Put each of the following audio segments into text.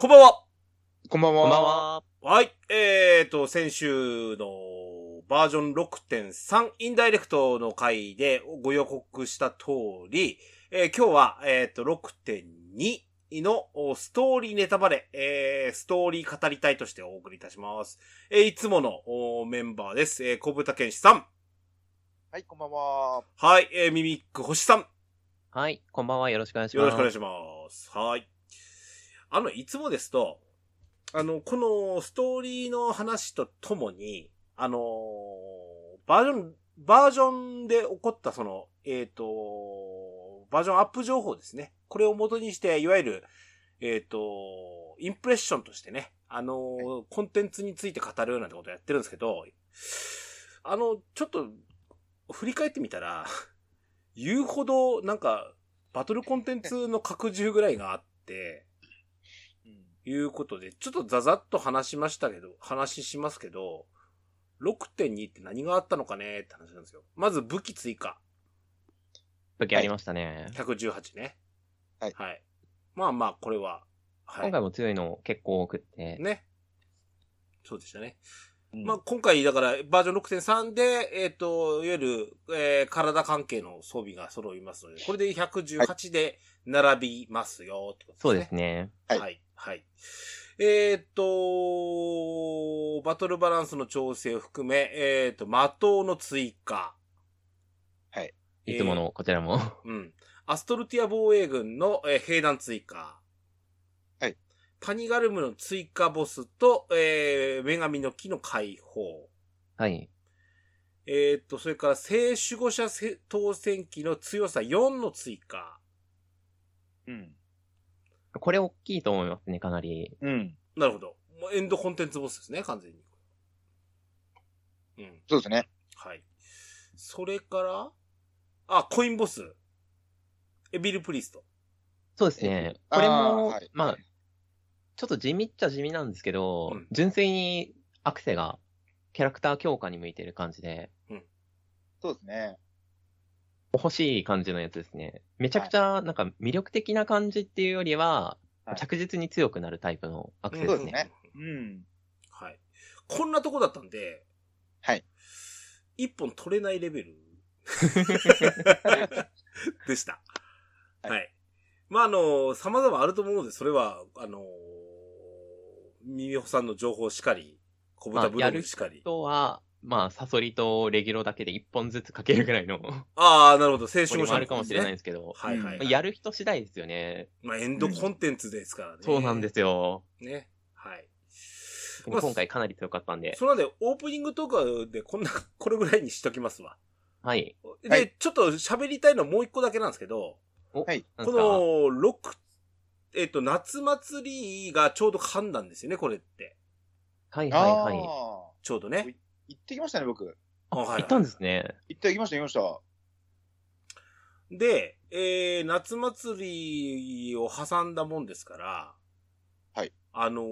こんばんは。こんばんは。こんばんは。はい。えーと、先週のバージョン6.3インダイレクトの回でご予告した通り、えー今日は、えーと、6.2のストーリーネタバレ、えーストーリー語りたいとしてお送りいたします。えーいつものおメンバーです。えー、小豚健志さん。はい、こんばんは。はい。えーミミック星さん。はい、こんばんは。よろしくお願いします。よろしくお願いします。はい。あの、いつもですと、あの、このストーリーの話とともに、あのバージョン、バージョンで起こったその、えっ、と、バージョンアップ情報ですね。これを元にして、いわゆる、えっ、と、インプレッションとしてね、あのーコンテンツについて語るようなことをやってるんですけど、あの、ちょっと、振り返ってみたら、言うほど、なんか、バトルコンテンツの拡充ぐらいがあって、いうことで、ちょっとザザッと話しましたけど、話しますけど、6.2って何があったのかねって話なんですよ。まず武器追加。武器ありましたね。118ね。はいはい。まあまあ、これは。はい。今回も強いの結構多くって。ね。そうでしたね。うんまあ、今回、だから、バージョン6.3で、えっ、と、いわゆる、えー体関係の装備が揃いますので、これで118で並びますよ、ってことそうでね。ですすね。はいはい。はい。えーっと、バトルバランスの調整を含め、えーっと、的の追加。はい。えーいつものこちらも。うん。アストルティア防衛軍の、えー兵団追加。はい。パニガルムの追加ボスと、えー、女神の木の解放。はい。えーっと、それから聖守護者せ当選機の強さ4の追加。うん。これ大きいと思いますね、かなり。うん。なるほど。もうエンドコンテンツボスですね、完全に。うん。そうですね。はい。それから、あ、コインボス。エビルプリスト。そうですね。これも、はいまあ、ちょっと地味っちゃ地味なんですけど、うん純粋にアクセがキャラクター強化に向いてる感じで、そうですね。欲しい感じのやつですね。めちゃくちゃなんか魅力的な感じっていうよりは、はい着実に強くなるタイプのアクセですね。そうですね。うん。はい。こんなとこだったんで、はい。一本取れないレベル でした。はいはい。まあ、あの、様々あると思うので、それは、あの、ミミホさんの情報しかり、小豚ブログしかり。は、まあ、サソリとレギュロだけで一本ずつかけるぐらいの、ああ、なるほど。青春者あるかもしれないんですけど、はいはい、はい。やる人次第ですよね。まあ、エンドコンテンツですからね。そうなんですよ。ね。はい。まあ今回かなり強かったんで。それなんで、オープニングトークでこんな、これぐらいにしときますわ。はい。で、はいちょっと喋りたいのはもう一個だけなんですけど、お、はいこの、六えっ、と、夏祭りがちょうど噛んだんですよね、これって。はいはいはい。ちょうどね。行ってきましたね、僕。あ、はいはい行ったんですね。行ってきました、行きました。で、えー、夏祭りを挟んだもんですから、はい。あのー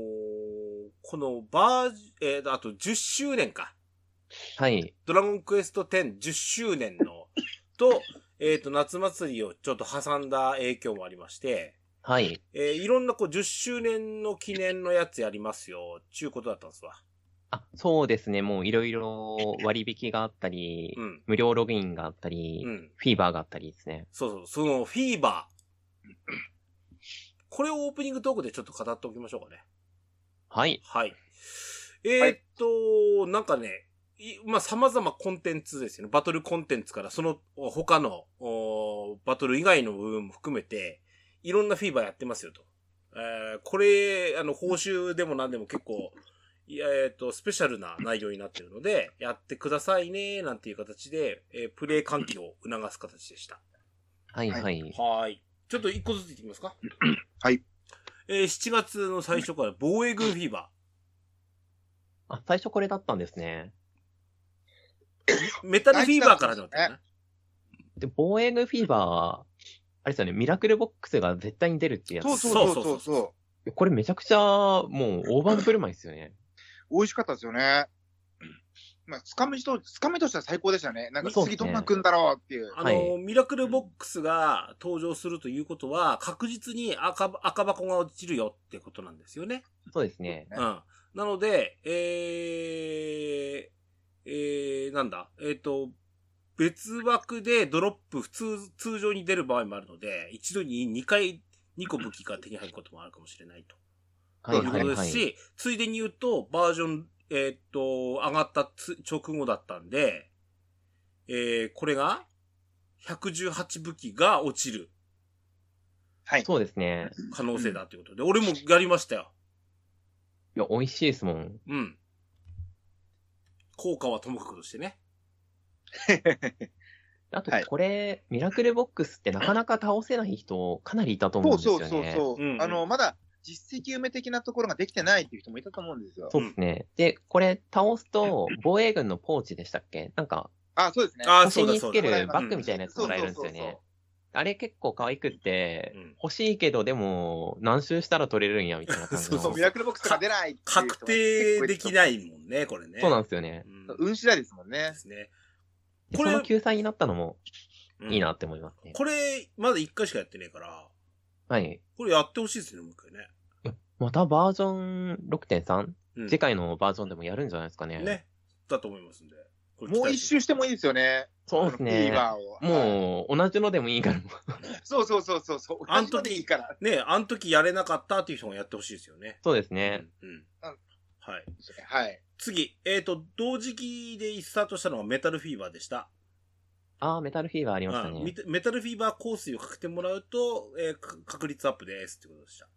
このバージ、えー、あと10周年か。はい。ドラゴンクエスト10、10周年の、と、えっ、と、夏祭りをちょっと挟んだ影響もありまして、はい。えーいろんなこう10周年の記念のやつやりますよ、ちゅうことだったんですわ。あ、そうですね。もういろいろ 割引があったり、うん。無料ログインがあったり、うん。フィーバーがあったりですね。そうそう、そのフィーバー。これをオープニングトークでちょっと語っておきましょうかね。はい。はい。えーっと、なんかね、いまあ、様々コンテンツですよね。バトルコンテンツから、その他のおバトル以外の部分も含めて、いろんなフィーバーやってますよと。えーこれ、あの、報酬でも何でも結構、いやえーっと、スペシャルな内容になってるので、やってくださいね、なんていう形で、えープレイ喚起を促す形でした。はいははい。はい。ちょっと一個ずついってきますか？はい。えー7月の最初から防衛軍フィーバあ、最初これだったんですね。ー。メタルフィーバーから始まったよね。で、防衛軍フィーバー、あれですよね、ミラクルボックスが絶対に出るっていうやつ。そうそうそうそうそう。これめちゃくちゃ、もう大盤振る舞いですよね。美味しかったですよね。まあ、つかみと、つかみとしては最高でしたね。なんか次どんな来んだろうっていう。あの、はいミラクルボックスが登場するということは、確実に赤赤箱が落ちるよってことなんですよね。そうですね。ねうん。なので、えー、えー、なんだ、えっ、と、別枠でドロップ普通、通常に出る場合もあるので、一度に2回、2個武器が手に入ることもあるかもしれないと。はいというこはいはい。とですし、ついでに言うと、バージョン、えーっと、上がったつ直後だったんで、えー、これが、118武器が落ちるはい。そうですね。可能性だということで、俺もやりましたよ。いや、美味しいですもん。うん。効果はともかくとしてね。あとはい、これ、ミラクルボックスってなかなか倒せない人、かなりいたと思うんそうですよね。そうそうそう、うんうんあの、まだ実績埋め的なところができてないっていう人もいたと思うんですよ。そうですね。で、これ倒すと、防衛軍のポーチでしたっけ？なんか、あ、そうですね。あそうだそうだにつけるうんバッグみたいなやつもらえるんですよね。あれ結構可愛くってうん、欲しいけど、でも、何周したら取れるんや、みたいな感じの。そうそう、ミラクルボックスとか出ない確定できないもんね、これね。そうなんですよね。うん。運次第ですもんねで。すね。でこれその救済になったのもうんいいなって思いますね。これ、まだ1回しかやってねえから、はい。これやってほしいですね、もう一回ね。またバージョン6.3、うん次回のバージョンでもやるんじゃないですかね。ね。だと思いますんで。これもう一周してもいいですよね。そうですあのフィーね。バーを。はいもう、同じのでもいいから。そうそうそうそうそう。あん時同じのでいいから。ね、あの時やれなかったっていう人がやってほしいですよね。そうですね。うん。うんうんはい。はい。次、えっ、と、同時期でスタートしたのがメタルフィーバーでした。ああ、メタルフィーバーありましたうんね。メタメタルフィーバー香水をかけてもらうと、えーか確率アップですってことでした。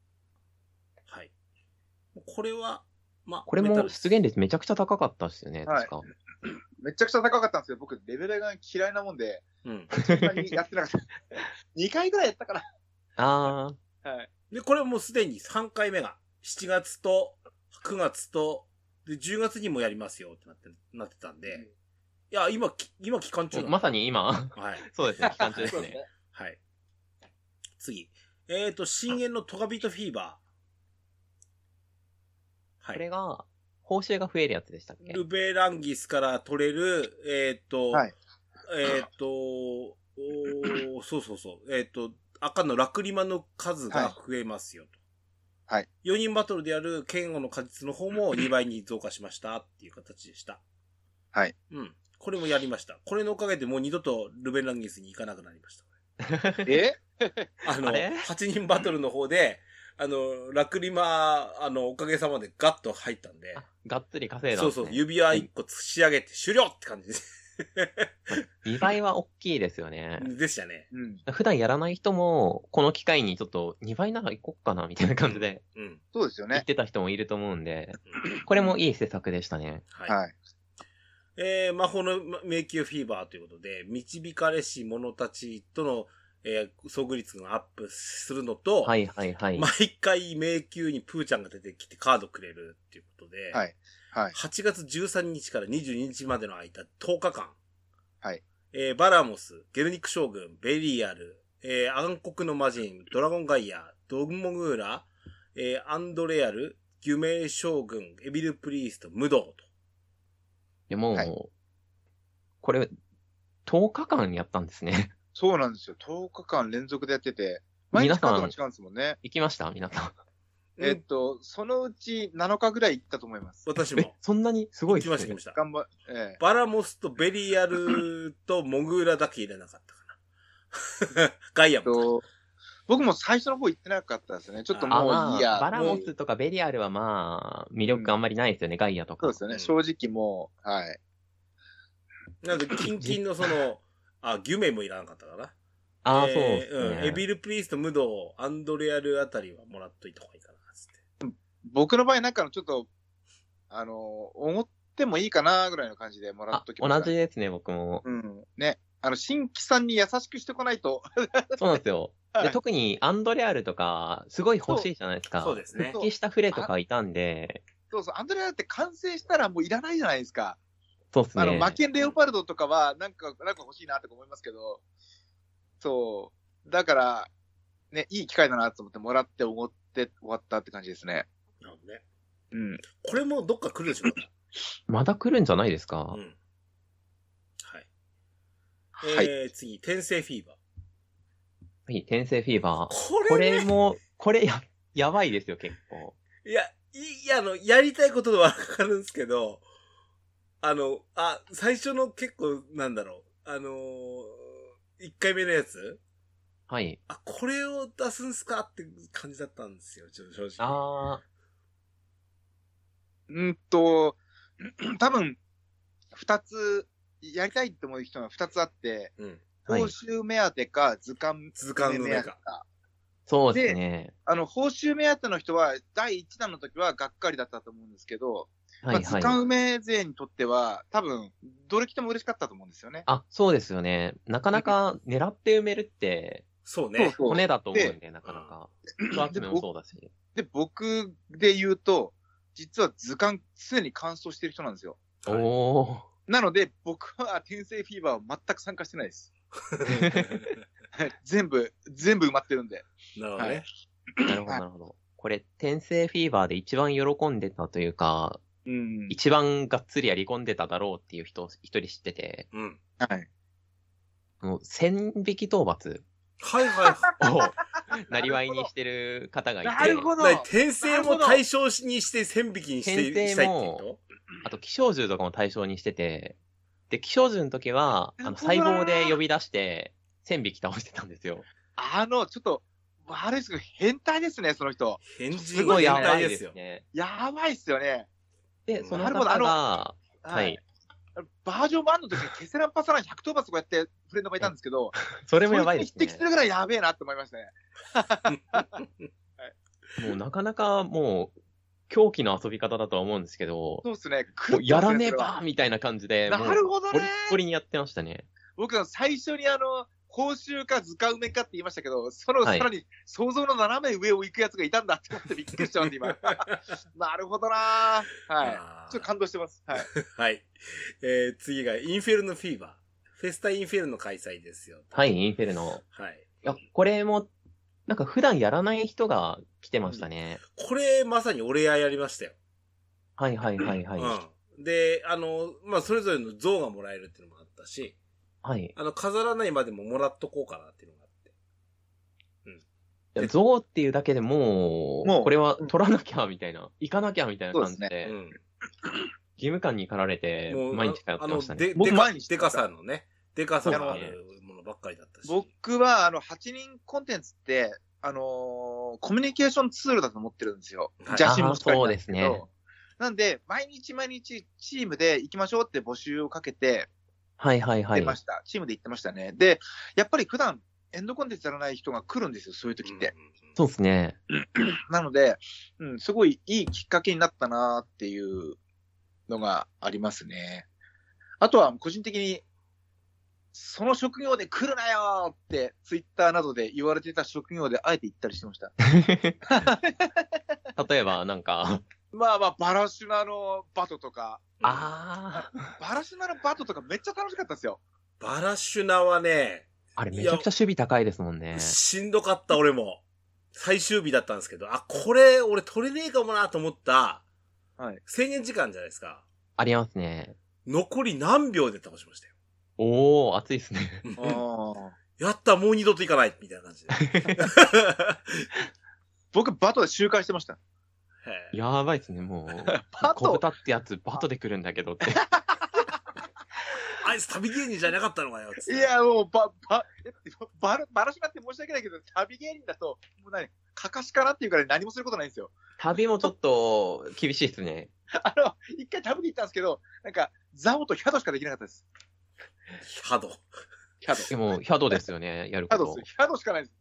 はい。これは、まあ、これも出現率めちゃくちゃ高かったですよね、はい確か。めちゃくちゃ高かったんですけど、僕、レベルが嫌いなもんで、うん。そんなにやってなかった。2回ぐらいやったかな。ああ、はい。で、これもうすでに3回目が、7月と9月と、で、10月にもやりますよってなって、なってたんで、いや、今、き今期間中まさに今、はい。そうですね、期間中ですね。そうね。はい。次。えっ、と、深淵のトガビトフィーバー。はい。これが、報酬が増えるやつでしたっけ？ルベランギスから取れる、えっ、と、はいえっ、と、おーそうそうそう。えっ、と、赤のラクリマの数が増えますよと。はい。4人バトルである剣王の果実の方も2倍に増加しましたっていう形でした。はい。うん。これもやりました。これのおかげでもう二度とルベランギスに行かなくなりました。え？あの、あれ？8人バトルの方で、あの、ラクリマ、あの、おかげさまでガッと入ったんで、あがっつり稼いだね。そうそう、指輪1個仕上げて終了って感じです。2倍は大きいですよね。でしたね。うん。普段やらない人も、この機会にちょっと2倍なら行こっかな、みたいな感じでうん。そうですよね。言ってた人もいると思うんで、うんこれもいい施策でしたね。はい。はい。えー、魔法の迷宮フィーバーということで、導かれし者たちとの、えー遭遇率がアップするのと、はいはいはい。毎回迷宮にプーちゃんが出てきてカードくれるっていうことで、はい。はい。8月13日から22日までの間、10日間。はい。えーバラモス、ゲルニック将軍、ベリアル、えー暗黒の魔人、ドラゴンガイア、ドグモグーラ、えーアンドレアル、ギュメイ将軍、エビルプリースト、ムドウと。でも、はいこれ、10日間やったんですね。そうなんですよ。10日間連続でやってて、毎皆さん日カードが違うんですもんね。行きました？皆さえっと、そのうち7日ぐらい行ったと思います。ん。え私も、。そんなにすごい行きました、行きました。頑張、ええバラモスとベリアルとモグーラだけ入れなかったかな。ガイアもか。と、僕も最初の方行ってなかったですね。ちょっとあ、もまういいや。あ、バラモスとかベリアルはまあ、魅力あんまりないですよね、ガイアとか。そうですよね。正直もう、はい。なので、キンキンのその、あ、ギュメイもいらなかったかな。ああ、そうね。うん。エビル・プリースト、ムドウ、アンドレアルあたりはもらっといた方がいいかな、つって。僕の場合なんかのちょっと、あの、思ってもいいかなぐらいの感じでもらあっときました。同じ。ですね、僕も。うん。ね。あの、新規さんに優しくしてこないと。そうなんですよ。はいで特にアンドレアルとか、すごい欲しいじゃないですか。そうですね復帰したフレとかいたんで、そうそう、アンドレアって完成したらもういらないじゃないですか。そうですね。あの、マケンレオパルドとかは、なんか、なんか欲しいなとか思いますけど、そう。だから、ね、いい機会だなと思ってもらって思って終わったって感じですね。なるほどね。うん。これもどっか来るでしょ、まだ来るんじゃないですか？うん。はい。はい。えー、次、転生フィーバー。はい、転生フィーバー。ここれね、れも、これや、やばいですよ、結構。いや、いいや、あの、やりたいことはわかるんですけど、あの、あ、最初の結構、なんだろう、あのー、1回目のやつ？はい。あ、これを出すんすか？って感じだったんですよ、ちょっと正直。あうんと、多分、二つ、やりたいって思う人が二つあって、うん。はい報酬目当てか図鑑図鑑の目当てか。ー、そうですね。あの、報酬目当ての人は、第一弾の時はがっかりだったと思うんですけど、まあ、はいはい。図鑑梅勢にとっては、多分、どれ来ても嬉しかったと思うんですよね。あ、そうですよね。なかなか狙って埋めるって、そうね。骨だと思うんで、なかなか。人集めもそうだし。で、僕で言うと、実は図鑑常に乾燥してる人なんですよ。はいおー。なので、僕は転生フィーバーは全く参加してないです。はい 全部、全部埋まってるんで。なるほどね。なるほど、なるほど。これ、転生フィーバーで一番喜んでたというか、うん。一番がっつりやり込んでただろうっていう人を一人知ってて、うん。はい。もう、千匹討伐はいはい。を、なりわいにしてる方がいて、なるほど。な転生も対象にして千匹にして、転生もしたいってこあと気象獣とかも対象にしてて、で、気象獣の時は、あの、細胞で呼び出して、千匹倒してたんですよ。あの、ちょっと、悪いですけど、変態ですね、その人。と変すごいやばい変態ですすね。やばいっすよね。で、そのなるほどあの方が、はい。。バージョン1の時、ケセランパサラン100討伐とかやってフレンドがいたんですけど、それもやばいですね匹敵す。るぐらいやべえなって思いましたね。もうなかなかもう、狂気の遊び方だとは思うんですけど、そうですね。やらねばみたいな感じで、なるほどねボリッボリにやってましたね。僕は最初にあの、報酬か図鑑埋めかって言いましたけど、そのはいさらに想像の斜め上を行くやつがいたんだって思ってびっくりしちゃうんで、今。なるほどなぁはい。ちょっと感動してます。はい。はい。えー、次が、インフェルノフィーバー。フェスタインフェルノ開催ですよ。はい、インフェルノ。はい。いや、これも、なんか普段やらない人が来てましたね。これ、まさに俺ややりましたよ。はいはいはいはい。うん。で、あの、まあ、それぞれの像がもらえるっていうのもあったし、はい。あの、飾らないまでももらっとこうかなっていうのがあって。いや象っていうだけでもう、もうこれは取らなきゃみたいな、行かなきゃみたいな感じで、そううん。義務感に駆られて、毎日通ってましたね。あので、僕毎日でかさのね、でかさのあるものばっかりだったし。僕は、あの、8人コンテンツって、あのーコミュニケーションツールだと思ってるんですよ。はい邪神もそうですねなんで、毎日毎日チームで行きましょうって募集をかけてはいはいはい。出ました。チームで行ってましたね。で、やっぱり普段エンドコンテンツやらない人が来るんですよ、そういう時って。そうですね。なので、うん、すごいいいきっかけになったなっていうのがありますね。あとは個人的に、その職業で来るなよって、ツイッターなどで言われてた職業であえて言ったりしてました。例えば、なんか、まあまあ、バラシュナのバトとか、あバラシュナのバトとかめっちゃ楽しかったですよ。バラシュナはね、ー、あれめちゃくちゃ守備高いですもんね。しんどかった俺も。最終日だったんですけど、あ、これ俺取れねえかもなと思った、はい。制限時間じゃないですか。ありますね。残り何秒で倒しましたよ。おー、熱いですね。あ やった、もう二度と行かないみたいな感じで。僕、バトで周回してました。やばいですね、もう。バト小豚ってやつ、バトで来るんだけどって。あいつ旅芸人じゃなかったのかよ、つっていや、もう、ば、ば、えバラ、バラシナって申し訳ないけど、旅芸人だと、もう何、かかしかなっていうから何もすることないんですよ。旅もちょっと厳しいですね。あの、一回旅に行ったんですけど、なんか、ザオとヒャドしかできなかったです。ハド。ヒャド。ヒでも、ヒャドですよね、やることャドです。。ヒャドしかないです。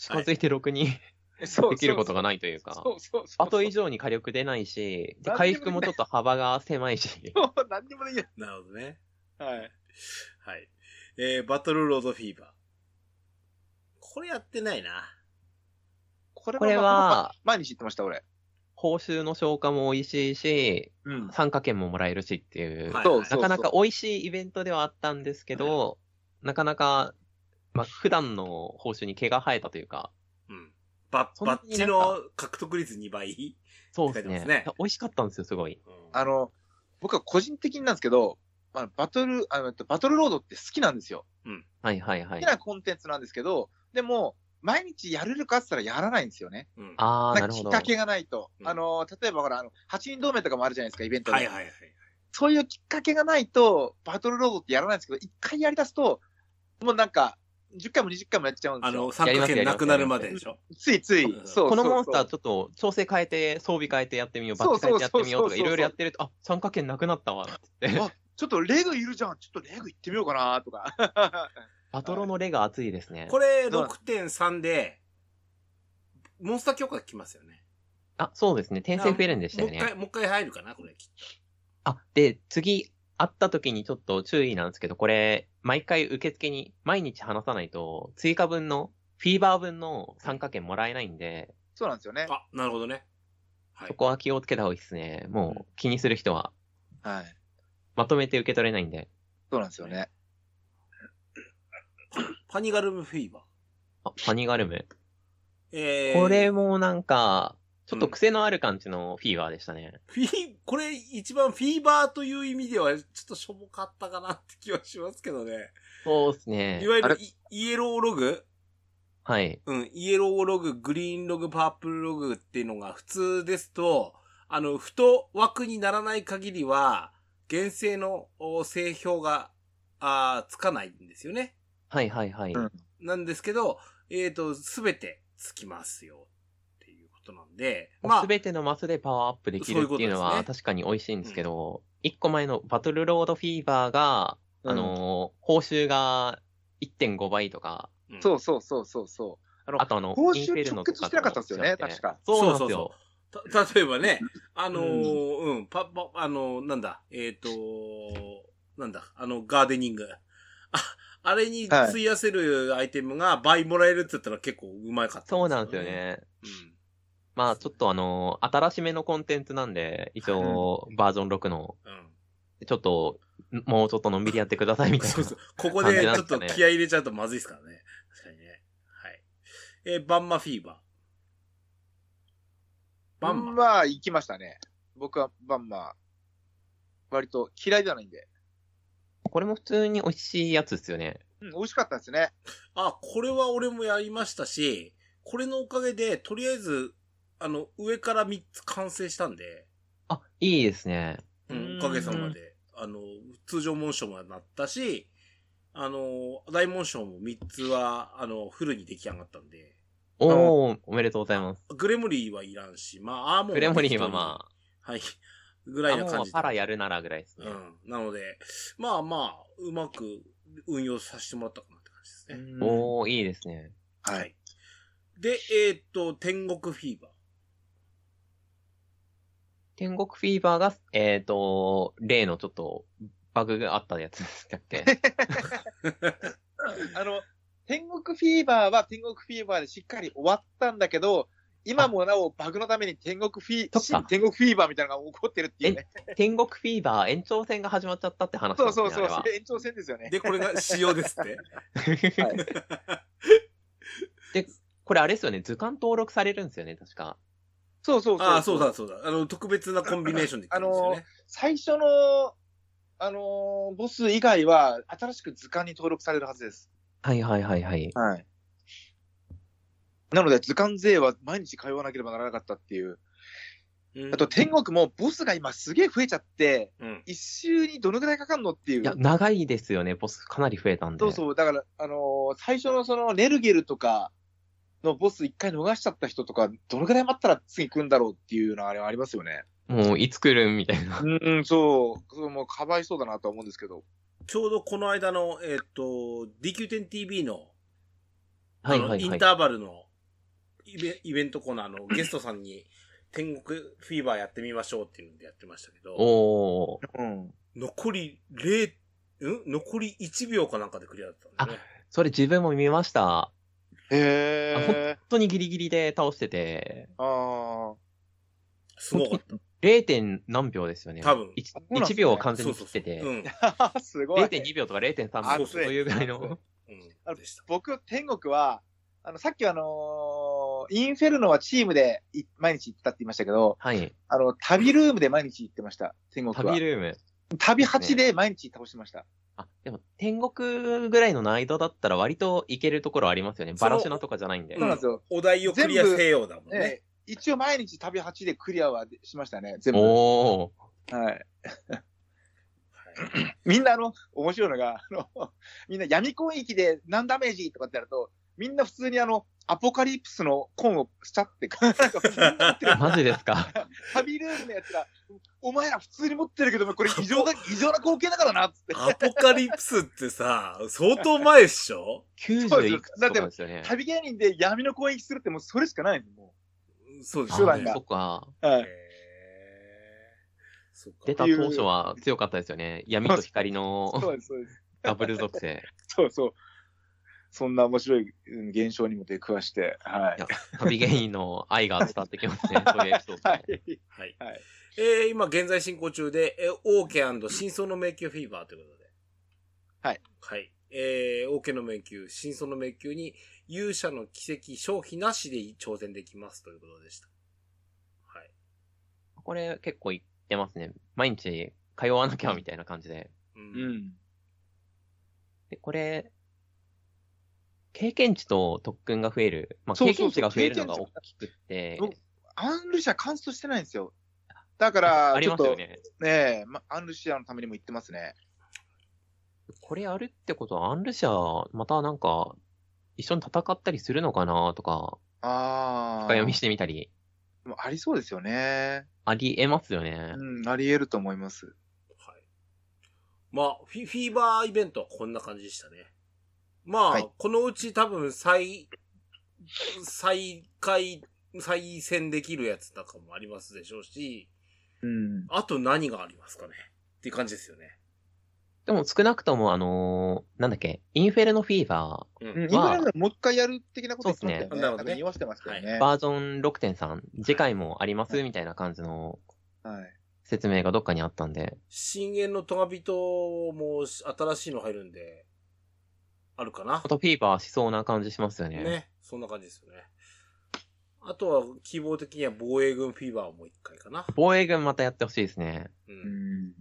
近づいてろくにそう できることがないというか。そうそうそう。あと以上に火力出ないし、で回復もちょっと幅が狭いし。何にもできない。なるほどね。はい。はい。えー、バトルロードフィーバー。これやってないな。これこれは、毎日言ってました、俺。報酬の消化も美味しいし、うん。参加券ももらえるしっていう、はいそうなかなか美味しいイベントではあったんですけど、なかなか、まあ、普段の報酬に毛が生えたというか、うん。バそんなバッチになんかの獲得率2倍？そうですねね美味しかったんですよ、すごい。うんあの、僕は個人的になんですけど、まあ、バトル、あの、バトルロードって好きなんですよ。はいはいはい好き。なコンテンツなんですけど、でも、毎日やれるかって言ったらやらないんですよね。うんああ、なるほど。きっかけがないと。うんあの、例えばほら、あの、8人同盟とかもあるじゃないですか、イベントで。はいはいはい。そういうきっかけがないと、バトルロードってやらないんですけど、一回やり出すと、もうなんか、10回も20回もやっちゃうんですよ。あの、参加権なくなるまででしょ？ついついうん、そうこのモンスターちょっと調整変えて、装備変えてやってみよう、バそうッチ変えてやってみようとかいろいろやってると、あ、参加権なくなったわ、って言って。あちょっとレグいるじゃん。ちょっとレグ行ってみようかなとか。バトロのレが熱いですね。これそう6.3で、モンスター強化来ますよね。あ、そうですね。転生増えるんでしたよもう一回、ね。もう一回入るかなこれ。きっあ、で、次、会った時にちょっと注意なんですけど、これ、毎回受付に毎日話さないと、追加分の、フィーバー分の参加券もらえないんで、そうなんですよね。とあ、なるほどね。はい。そこは気をつけた方がいいですね。もう気にする人は、はい。まとめて受け取れないんで。そうなんですよね。パニガルムフィーバー。あ、パニガルム？えー、これもなんか、ちょっと癖のある感じのフィーバーでしたね。フィー、これ一番フィーバーという意味ではちょっとしょぼかったかなって気はしますけどね。そうですねい。わゆるイイエローログ？はい。うん、イエローログ、グリーンログ、パープルログっていうのが普通ですと、あの、太枠にならない限りは、原生のお製氷が、あーつかないんですよね。はいはいはい。うんなんですけど、えっ、と、すべてつきますよっていうことなんで、すべてのマスでパワーアップできるっていうのは確かに美味しいんですけど、一個前のバトルロードフィーバーが、あのー報酬が1.5倍とか、うんそうそうそうそうそう。あのあとあの、報酬直結してなかったんですよね確かそうなんですよ。た、例えばね、あのーうん、パ、パ、あのーなんだ、えっ、となんだ、あの、ガーデニング。あ、あれに費やせるアイテムが倍もらえるって言ったら結構うまかった、そうなんですよ。ね。うん。まあちょっとあのー新しめのコンテンツなんで、一応バージョン6の、うん。ちょっと、もうちょっとのんびりやってくださいみたいな。そうそう。ここでちょっと気合い入れちゃうとまずいですからね。確かにね。はい。えーバンマフィーバー。バンマ。まあ、行きましたね。僕はバンマー、割と嫌いじゃないんで。これも普通に美味しいやつですよね。うん、美味しかったですね。あ、これは俺もやりましたし、これのおかげで、とりあえず、あの、上から3つ完成したんで、あ、いいですね。う、うんんおかげさまで、あの、通常紋章もなったし、あの、大紋章も3つは、あの、フルに出来上がったんで、おー、おめでとうございます。グレムリーはいらんし、まあ、アーモングレモリーはまあ、はい、ぐあ、らあもういな感じで。パラやるならぐらいですね。うん。なので、まあまあ、うまく運用させてもらったかなって感じですね。うんおー、いいですね。はい。い。で、えーっと、天国フィーバー。天国フィーバーが、えっ、と、例のちょっと、バグがあったやつでしたっけ あの、天国フィーバーは天国フィーバーでしっかり終わったんだけど、今もなおバグのために天国フィそっか新天国フィーバーみたいなのが起こってるっていうね。天国フィーバー延長戦が始まっちゃったって話なんですね。そうそうそう、延長戦ですよね。で、これが仕様ですって。で、これあれですよね、図鑑登録されるんですよね、確か。そうそうそう。ああ、そうだそうだ。あの、特別なコンビネーションできるんですよね。最初の、あのーボス以外は、新しく図鑑に登録されるはずです。はいはいはいはい。はい。なので、図鑑税は毎日通わなければならなかったっていう。うんあと、天国もボスが今すげえ増えちゃって、うん。一周にどのぐらいかかるのっていう。いや、長いですよね、ボスかなり増えたんで。そうそう。だから、あのー最初のその、ネルゲルとかのボス一回逃しちゃった人とか、どのぐらい待ったら次来るんだろうっていうのはあれはありますよね。もう、いつ来るんみたいな。うん、そう。そうもうかわいそうだなとは思うんですけど。ちょうどこの間の、えーっと、DQ10TV の、あの、はいはいはい。インターバルのイベイベントコーナーのゲストさんに、天国フィーバーやってみましょうっていうのでやってましたけど、おー。うん。残り0、ん？残り1秒かなんかでクリアだったんね。それ自分も見ました。本当にギリギリで倒してて、あすごかった。0. 点何秒ですよね。多分 1, そうなんですね秒を完全そうそうそう。に切ってて、うん。あ。すごい。0.2秒とか0.3秒熱いそういうぐらいの。うん。あのでした。僕、天国は、あの、さっきあのーの、インフェルノはチームでい毎日行ってたって言いましたけど、はい。あの、旅ルームで毎日行ってました、天国は。旅ルーム。旅8で毎日倒してました。あ、でも、天国ぐらいの難易度だったら割といけるところありますよね。バラシュナとかじゃないんでそう。なんですよ。お題をクリアせようだもんね。ね、一応毎日旅8でクリアはしましたね、全部。おー。はい。はいみんなあの、面白いのが、あの、みんな闇攻撃で何ダメージとかってやると、みんな普通にあの、アポカリプスのコンをしちゃって、なんか普通に持ってる。マジですか？旅ルールのやつら、お前ら普通に持ってるけど、これ異常だ、異常な光景だからな、つって。アポカリプスってさ、相当前っしょ ?90 いくつとかですよね。旅芸人で闇の攻撃するってもうそれしかないんですもあそうですよね。そっか。う。はい。出た当初は強かったですよね。闇と光のそうです、そうです。ダブル属性。そうそう。そんな面白いうん現象にも出くわして、はいや。旅芸人の愛が伝わってきますね。そういうエピソード。はい。はい。はい。えー、今現在進行中で、えー、オーケー真相の迷宮フィーバーということで。はい。はい。えー、オーケーの迷宮、真相の迷宮に勇者の奇跡、消費なしで挑戦できますということでした。はい。これ結構言ってますね。毎日通わなきゃみたいな感じで。う。うんん。で、これ、経験値と特訓が増える。まあ、経そうそうそう験値が増えるのが大きくって、僕アンルシアカンストしてないんですよ。だから、ありちょっと、ますよね。ねえ、ま、アンルシアのためにも言ってますね。これやるってことは、アンルシャ、またなんか、一緒に戦ったりするのかなとか、ああ。深読みしてみたり、ありそうですよね。ありえますよね。うん、あり得ると思います。はい。まあ、フィフィーバーイベントはこんな感じでしたね。まあ、はいこのうち多分再、再開、再戦できるやつとかもありますでしょうし、うん。あと何がありますかね？っていう感じですよね。でも少なくとも、あのーなんだっけ、インフェルノフィーバう。うんん、インフレンザもう一回やる的なこと言ってましたよね。そうですねね言わせてますけどー、ね。バージョン6.3、次回もありますみたいな感じのはい。説明がどっかにあったんで、深淵のトガビトも新しいの入るんで、あるかなあとフィーバーしそうな感じしますよね。ね。そんな感じですよね。あとは、希望的には防衛軍フィーバーもう一回かな。防衛軍またやってほしいですね。う。うんん。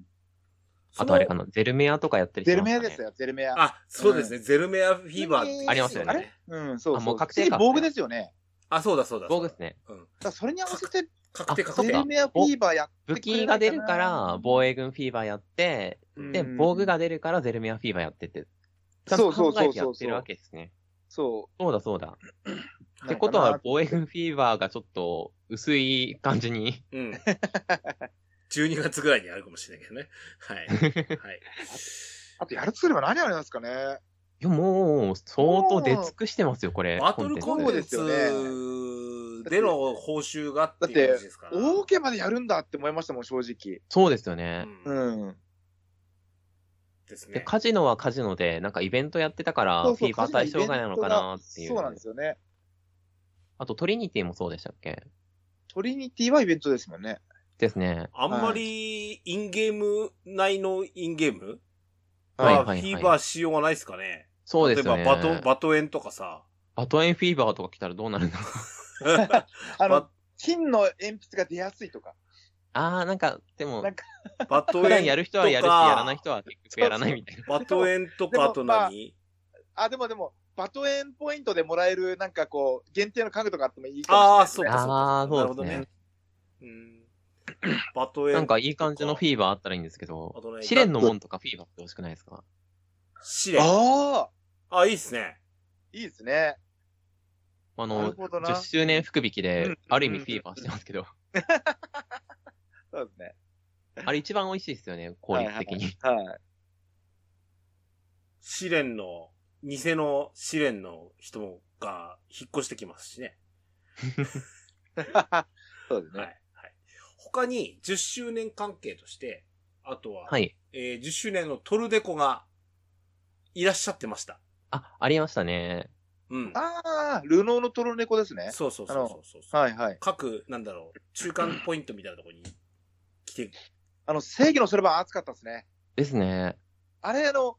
あとあれかな。な、ゼルメアとかやったりしゼルメアですよ、ゼルメア。あ、そうですね。ゼルメアフィーバーってありますよねあれ？うん、そうそう。あもう確定か次防具ですよね。あ、そうだそうだ。防具ですね。うん。だそれに合わせて、確定確定ゼル。メアフィーバーやって武器が出るから、防衛軍フィーバーやって、で、うん防具が出るからゼルメアフィーバーやってって。ちゃんとそうそう考そうそうえてやってるわけですね。そそうだそうだ。う。ってことは、防衛軍フィーバーがちょっと薄い感じに。うん。12月ぐらいにあるかもしれないけどね。はい。はい。あとやるとすれば何ありますかね？いや、もう、相当出尽くしてますよ、これ。バトルコンテンですよねツでの報酬がってだっていう感じですから。、大家までやるんだって思いましたもん、正直。そうですよね。うんうん。ですで、ね。カジノはカジノで、なんかイベントやってたから、フィーバー対象外なのかなっていう。そうなんですよね。あと、トリニティもそうでしたっけ？トリニティはイベントですもんね。ですね。あんまり、インゲーム内のインゲーム？は、はいはいはいフィーバーしようがないですかね。そうですよね。例えば、バト、バトエンとかさ。バトエンフィーバーとか来たらどうなるんだろう。あのバ、金の鉛筆が出やすいとか。あー、なんか、でもなん、かバト。普段やる人はやるし、やらない人は結局やらないみたいな。バトエンとか、あと何？あ、でもでも、バトエンポイントでもらえる、なんかこう、限定の家具とかあってもいいかああ、もしれないそうか、そうか。あーなるほどそうですねね。うん。バトエン。なんかいい感じのフィーバーあったらいいんですけどあとね、試練の門とかフィーバーって欲しくないですか？試練。あああ、あ、いいっすね。いいですね。あなの、るほどな10周年福引きうんで、ある意味フィーバーしてますけど、そうですね。あれ一番美味しいですよね、効率的に。はい。試練の、偽の試練の人が引っ越してきますしね。そうですはい。ね。はい。他に10周年関係として、あとは、はい。えー10周年のトルデコがいらっしゃってました。あ、ありましたね。うん。ああ、ルノーのトロネコですね。そうそうそうそうそう。はいはい。各、なんだろう、中間ポイントみたいなところに来て、あの、正義のそれば熱かったですね。ですね。あれ、あの、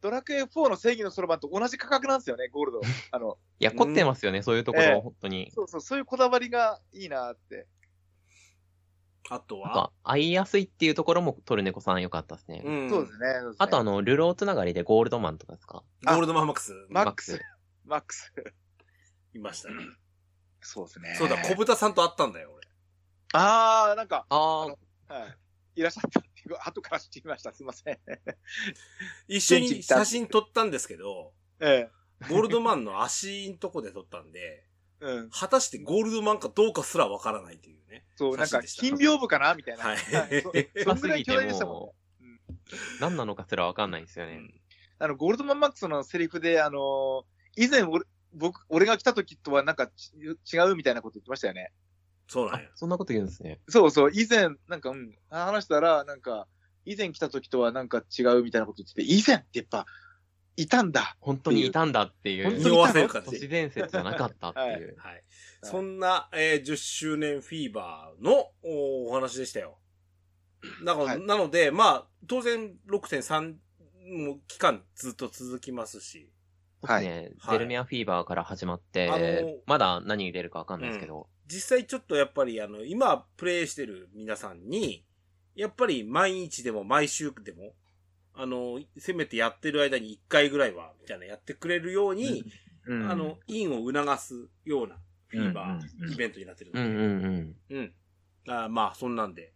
ドラクエ4の正義のそろばんと同じ価格なんですよね、ゴールド。あの、いや、凝ってますよね、そういうところ、ええ本当に。そうそう、そういうこだわりがいいなって。あとは？なんか、会いやすいっていうところもトルネコさん良かったですね。うん。そうですね。あと、あの、ルローつながりでゴールドマンとかですか？ゴールドマンマックス。マックス。マックス。いましたね。そうですね。そうだ、小豚さんと会ったんだよ、俺。あー、なんか、ああ、はい。いらっしゃったっていう、後から知りました。すいません。一緒に写真撮ったんですけど、えゴールドマンの足んとこで撮ったんで、え。うん。果たしてゴールドマンかどうかすらわからないというね。そう、なんか、金屏風かな？みたいな。はい そんぐらい巨大でしたもんねも。何なのかすらわかんないですよね。あの、ゴールドマンマックスのセリフで、あのー以前俺、僕、俺が来た時とはなんかち違うみたいなこと言ってましたよね。あそうなんや。そんなこと言うんですね。そうそう、以前、なんか、うん、話したら、なんか、以前来た時とはなんか違うみたいなこと言ってて、以前ってやっぱ、いたんだ。本当にいたんだっていう。本当に匂わせる感じ。都市伝説じゃなかったっていう。はい。そんな、えー10周年フィーバーのおお話でしたよ。なの,、はいなので、まあ、当然6.3も期間ずっと続きますし、そうですね、はいゼルミアフィーバーから始まって、あのまだ何に出るかわかんないですけど、実際ちょっとやっぱりあの、今プレイしてる皆さんに、やっぱり毎日でも毎週でも、あの、せめてやってる間に1回ぐらいは、みたいなやってくれるように、うんあの、インを促すようなフィーバーイベントになってるので、うんうんうん。うん。あーまあ、そんなんで、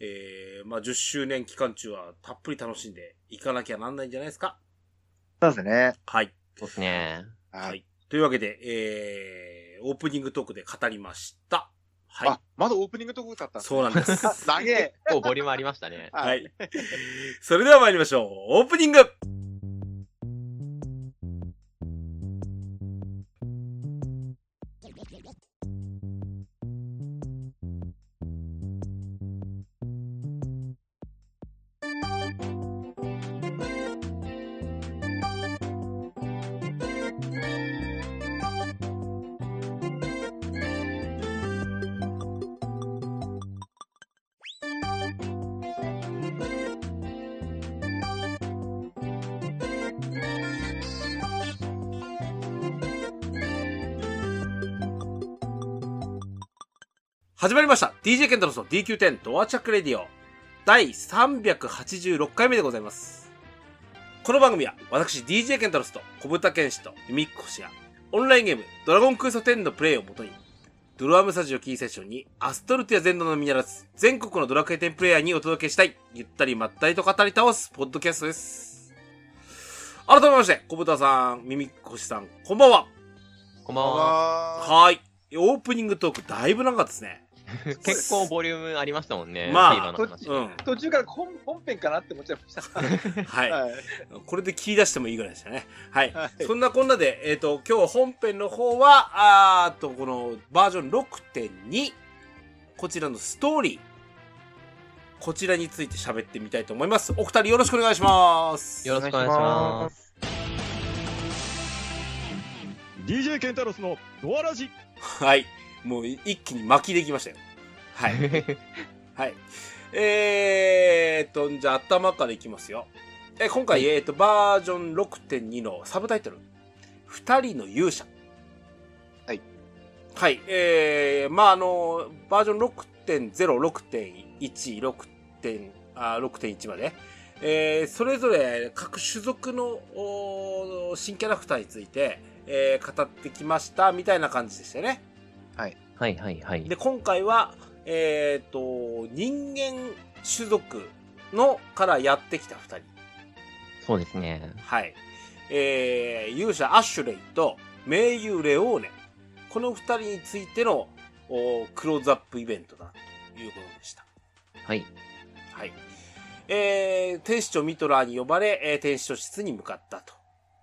えー、まあ、10周年期間中はたっぷり楽しんでいかなきゃなんないんじゃないですか？そうですね。はい。そうですね。ははい。というわけで、えー、オープニングトークで語りました。はいあ。、まだオープニングトークだったんですそうなんです。あ長え。結構ボリュームありましたね。ははい。それでは参りましょう。オープニング始まりました。DJ ケンタロスの DQ10 ドアチャックレディオ第386回目でございます。この番組は私 DJ ケンタロスと小豚健士とユミッコシがオンラインゲームドラゴンクエスト10のプレイをもとにドラムスタジオキーセッションにアストルティア全土のみならず全国のドラクエ10プレイヤーにお届けしたいゆったりまったりと語り倒すポッドキャストです。改めまして小豚さん、ミミッコシさん、こんばんは。こんばんは。ははい。オープニングトークだいぶ長かったですね。結構ボリュームありましたもんね。まあ。うん。途中から本本編かなって思っちゃいました。はい。はい。これで切り出してもいいぐらいでしたね。はい。はいそんなこんなで、えっ、と、今日本編の方は、あーっと、このバージョン6.2、こちらのストーリー、こちらについて喋ってみたいと思います。お二人よろしくお願いします。よろしくお願いします。DJ ケンタロスのドアラジはい。もう一気に巻きできましたよ。はい。はい。えーっと、じゃあ頭からいきますよ。え、今回、えーっと、バージョン6.2のサブタイトル。二人の勇者。はい。はい。えー、まあ、あの、バージョン6.0、6.1、6. あ6.1まで。えー、それぞれ各種族の新キャラクターについて、えー、語ってきました、みたいな感じでしたよね。はいはいはい。で、今回は、えっ、と、人間種族のからやってきた二人。そうですね。はい。えー、勇者アッシュレイと名優レオーネ。この二人についてのおクローズアップイベントだということでした。はい。はい。えー、天使長ミトラーに呼ばれ、えー天使長室に向かったと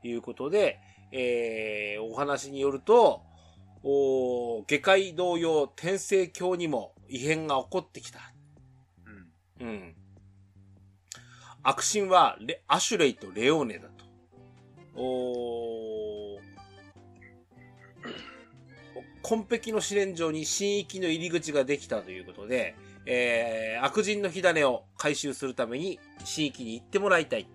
いうことで、えー、お話によると、おー下界同様、天聖教にも異変が起こってきた。うんうん。悪神はレ、アシュレイとレオーネだと。おー 紺壁の試練場に新域の入り口ができたということで、えー、悪人の火種を回収するために新域に行ってもらいたい。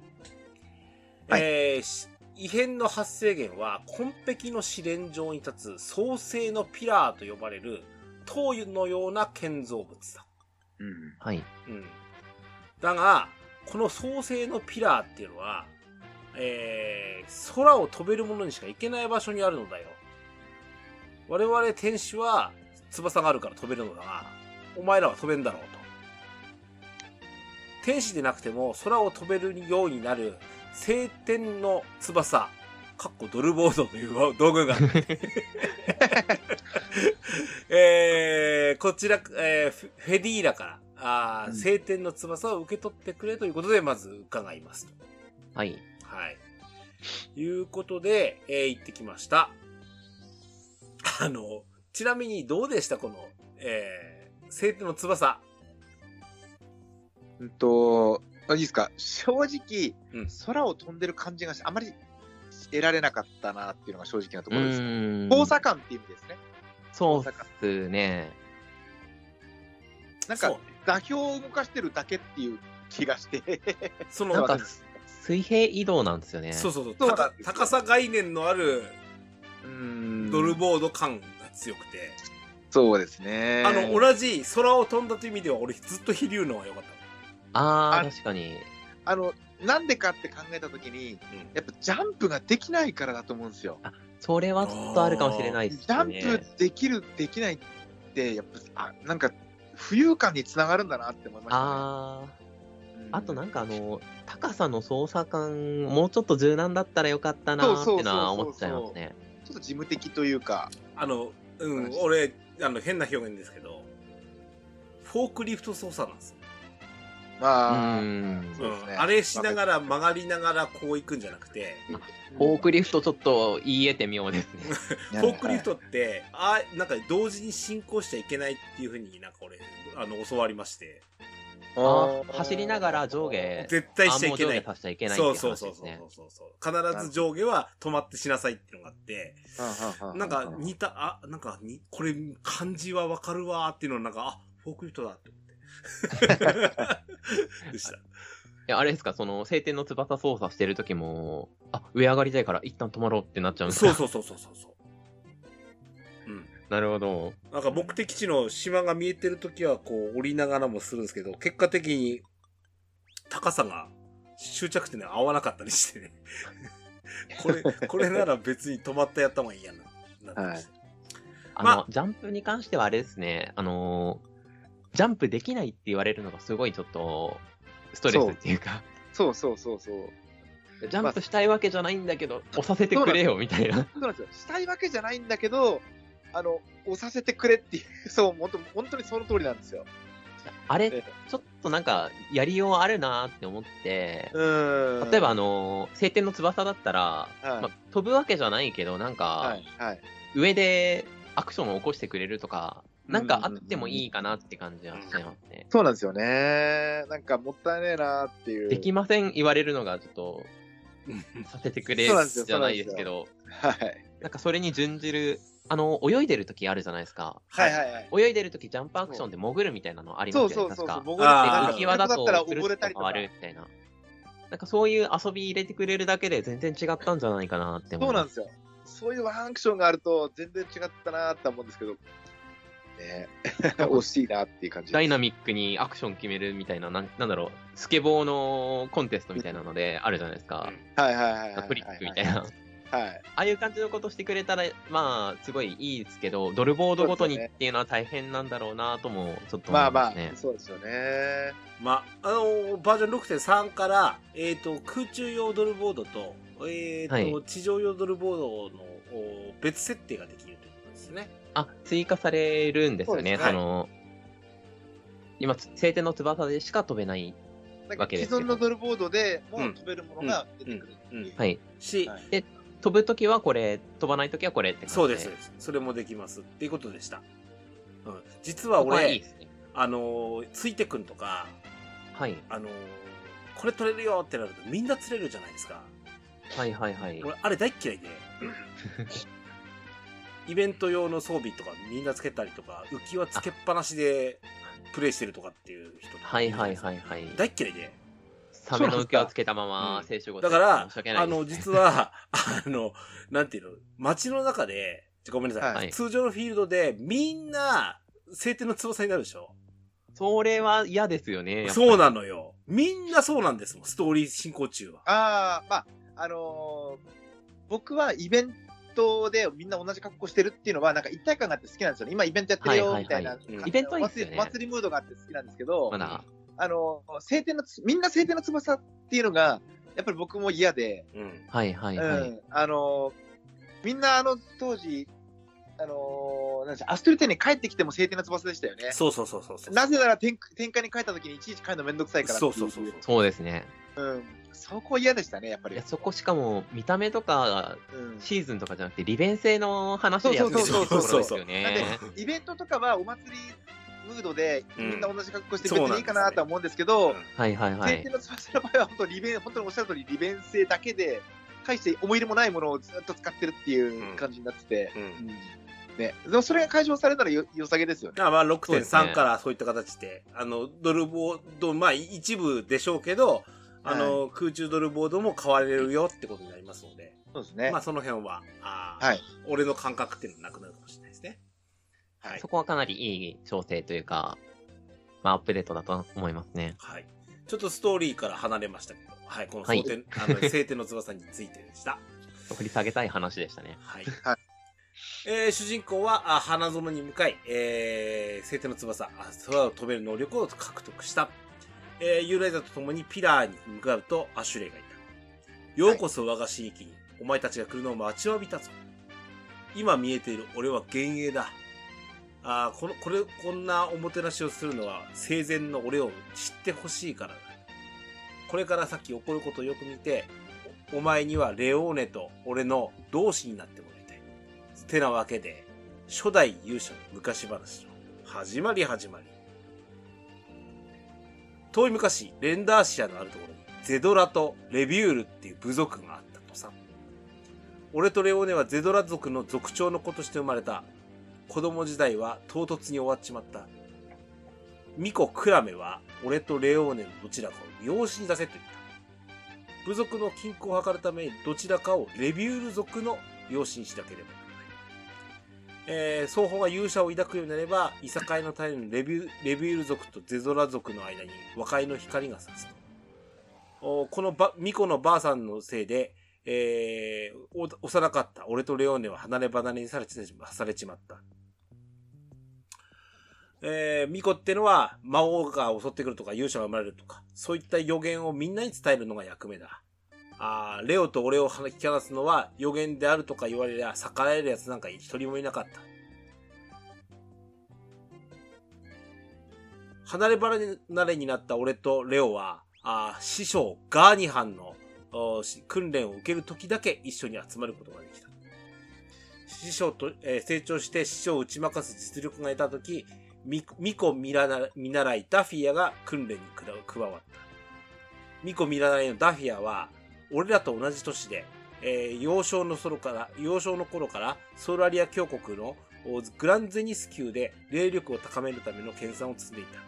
はいえーし異変の発生源は、紺壁の試練場に立つ創世のピラーと呼ばれる、塔のような建造物だ。うん。はい。うん。だが、この創世のピラーっていうのは、えー、空を飛べるものにしか行けない場所にあるのだよ。我々天使は翼があるから飛べるのだが、お前らは飛べんだろうと。天使でなくても空を飛べるようになる晴天の翼、かっこドルボードという道具があって えー、こちら、えーフフェディーラから、あーうん晴天の翼を受け取ってくれということで、まず伺いますと。はい。はい。いうことで、えー行ってきました。あの、ちなみにどうでした？この、えー、晴天の翼。うんと、あいいですか？正直、うん空を飛んでる感じがしあまり得られなかったなっていうのが正直なとうころです。交差感っていう意味ですね。そうっすね。なんか座標を動かしてるだけっていう気がして。その、なんか水平移動なんですよね。そうそうそうそうなん高ですよ高さ概念のあるうんドルボード感が強くて、そうですね。あの、同じ空を飛んだという意味では俺ずっと飛竜の方が良かった。ああ、あ確かに。あの、なんでかって考えたときに、やっぱジャンプができないからだと思うんですよ。それはちょっとあるかもしれないですジャね。ンプできる、できないって、やっぱ、あ、なんか、浮遊感につながるんだなって思いました、ね。あうんあ、あとなんかあの、高さの操作感、もうちょっと柔軟だったらよかったなーってのは思っちゃいますね。ちょっと事務的というか、あの、うんはい、俺、あの、変な表現ですけど、フォークリフト操作なんですよ。あ、うですねんあれしながら曲がりながらこう行くんじゃなくて、フォークリフトちょっと言い得て妙ですね。フォークリフトって、あなんか同時に進行しちゃいけないっていうふうになんか俺、あの、教わりまして、あー走りながら上下、絶対しちゃいけないないっていそう。そうそうそうそうそう。必ず上下は止まってしなさいっていうのがあって、なんか似た、あ、なんかに、これ漢字はわかるわーっていうのはなんか、あ、フォークリフトだって思って。でした。いや、あれですか、その、晴天の翼操作してる時も、あ、上上がりたいから一旦止まろうってなっちゃうんですか？そうそうそうそうそうそう。うん。なるほど。なんか目的地の島が見えてるときはこう降りながらもするんですけど、結果的に高さが終着点で合わなかったりしてね。これ、これなら別に止まったやった方がいいやな。なってましたあの、まあジャンプに関してはあれですね、あの、ジャンプできないって言われるのがすごいちょっと、ストレスっていうか、そうそうそうそう。ジャンプしたいわけじゃないんだけど、押させてくれよみたいな。そうなんですよ。したいわけじゃないんだけど、あの、押させてくれっていう、そう、本当本当にその通りなんですよ。あれ、えちょっとなんか、やりようあるなって思って、うん例えばあの、晴天の翼だったら、はいまあ、飛ぶわけじゃないけど、なんか、はい、はい。上でアクションを起こしてくれるとか、なんかあってもいいかなって感じはしちゃいますね。そうなんですよね。なんかもったいねえなっていう。できません言われるのがちょっとさせてくれじゃないですけど、はい。なんかそれに準じる、あの、泳いでる時あるじゃないですか。はいはいはい。泳いでる時ジャンプアクションで潜るみたいなのありますよね、そうそうそうそう。確か。僕あー浮き輪だと溺れたりとかみたいな。なんかそういう遊び入れてくれるだけで全然違ったんじゃないかなって思いうま。そなんですすよ。そういうワンアクションがあると全然違ったなって思うんですけど、ね 惜しいなっていう感じ。ダイナミックにアクション決めるみたいな、なんなんだろう、スケボーのコンテストみたいなのであるじゃないですか。はいはいはいはい。トリックみたいな。はい。ああいう感じのことしてくれたら、まあ、すごいいいですけど、ドルボードごとにっていうのは大変なんだろうなとも、ちょっと思まあまあそうですよね。まあ、あのバージョン6.3から、えっ、と、空中用ドルボードと、えっ、と、はい地上用ドルボードのお別設定ができるということですね。あ、追加されるんですよね。その、今、晴天の翼でしか飛べない。わけですよ既存のドルボードでも飛べるものが出てくるっていう。はい。し、はい飛ぶときはこれ、飛ばないときはこれって感じそうです、そうです。それもできますっていうことでした。うん、実はここはいいね。あのーついてくんとか、はい。あのーこれ取れるよってなるとみんな釣れるじゃないですか。はいはいはい。俺、あれ大っ嫌いで。イベント用の装備とかみんなつけたりとか、浮き輪つけっぱなしでプレイしてるとかっていう人はいはいはいはい。大っ嫌いで。サメの受けをつけたままうん聖書語だからあの、実は、あの、なんていうの、街の中で、ごめんなさい、はい通常のフィールドで、みんな、晴天の翼になるでしょ？それは嫌ですよね。そうなのよ。みんなそうなんですもん、ストーリー進行中は。ああ、まあ、あのー僕はイベントでみんな同じ格好してるっていうのは、なんか一体感があって好きなんですよね。今イベントやってるよ、みたいな。うんイベントいいっすよねお祭りお祭りムードがあって好きなんですけど、あのー晴天のつ、みんな晴天の翼っていうのが、やっぱり僕も嫌で、うん。はいはいはい。うん、あのーみんなあの当時、あのーなんアストリテに帰ってきても晴天の翼でしたよね。そうそうそうそうそう。なぜなら天天下に帰った時にいちいち帰るのめんどくさいからそうそうそうそう。そうですね。うん。そこ嫌でしたね、やっぱりいや。そこしかも、見た目とか、うんシーズンとかじゃなくて、利便性の話でやってるとそうそうそうそうころですよなんね。で、イベントとかはお祭りムードで、うんみんな同じ格好して別にいいかなとは思うんですけど、はいはいはい晴天。の翼の場合は本当利便、本当におっしゃる通り利便性だけで、大して思い入れもないものをずっと使ってるっていう感じになってて、うん。うんね、でもそれが解消されたらよ良さげですよね。まあそうですね6.3からそういった形で、あの、ドルボード、まあ一部でしょうけど、あの、空中ドルボードも買われるよってことになりますので、そうですね。まあその辺は、あーはい。俺の感覚っていうのはなくなるかもしれないですね。はいそ。こはかなりいい調整というか、まあ、アップデートだと思いますね。はい。ちょっとストーリーから離れましたけど、はい、このはい晴天、あの、晴天の翼についてでした。掘り下げたい話でしたね。はい。はいえー主人公は、あ花園に向かい、えー、晴天の翼、あ空を飛べる能力を獲得した。えー、ユーライザと共にピラーに向かうとアシュレイがいた。ようこそ我が刺激に、お前たちが来るのを待ちわびたぞ。今見えている俺は幻影だ。あーこの、これ、こんなおもてなしをするのは生前の俺を知ってほしいからだ。これから先起こることをよく見て、おお前にはレオーネと俺の同志になってもらいたい。てなわけで、初代勇者の昔話の始まり始まり。遠い昔、レンダーシアのあるところに、ゼドラとレビュールっていう部族があったとさ。俺とレオーネはゼドラ族の族長の子として生まれた。子供時代は唐突に終わっちまった。ミコ・クラメは、俺とレオーネのどちらかを養子に出せと言った。部族の均衡を図るためにどちらかをレビュール族の養子にしなければ。えー双方が勇者を抱くようになれば、いさかいの種のレビューレビュール族とゼゾラ族の間に和解の光が差すと。おこのばミコのばあさんのせいで、えー幼かった俺とレオーネは離れ離れにされちされちまった。えー、ミコってのは魔王が襲ってくるとか勇者が生まれるとか、そういった予言をみんなに伝えるのが役目だ。あレオと俺を引き離すのは予言であるとか言われりゃ逆らえる奴なんか一人もいなかった。離れ離れになった俺とレオは、あ師匠ガーニハンの訓練を受ける時だけ一緒に集まることができた。師匠と、えー成長して師匠を打ち負かす実力が得た時、ミミコ見習見習いダフィアが訓練に加加わった。ミコ見習いのダフィアは、俺らと同じ年で、えー幼少の頃から、幼少の頃からソーラリア教国のグランゼニス級で霊力を高めるための研鑽を積んでいた。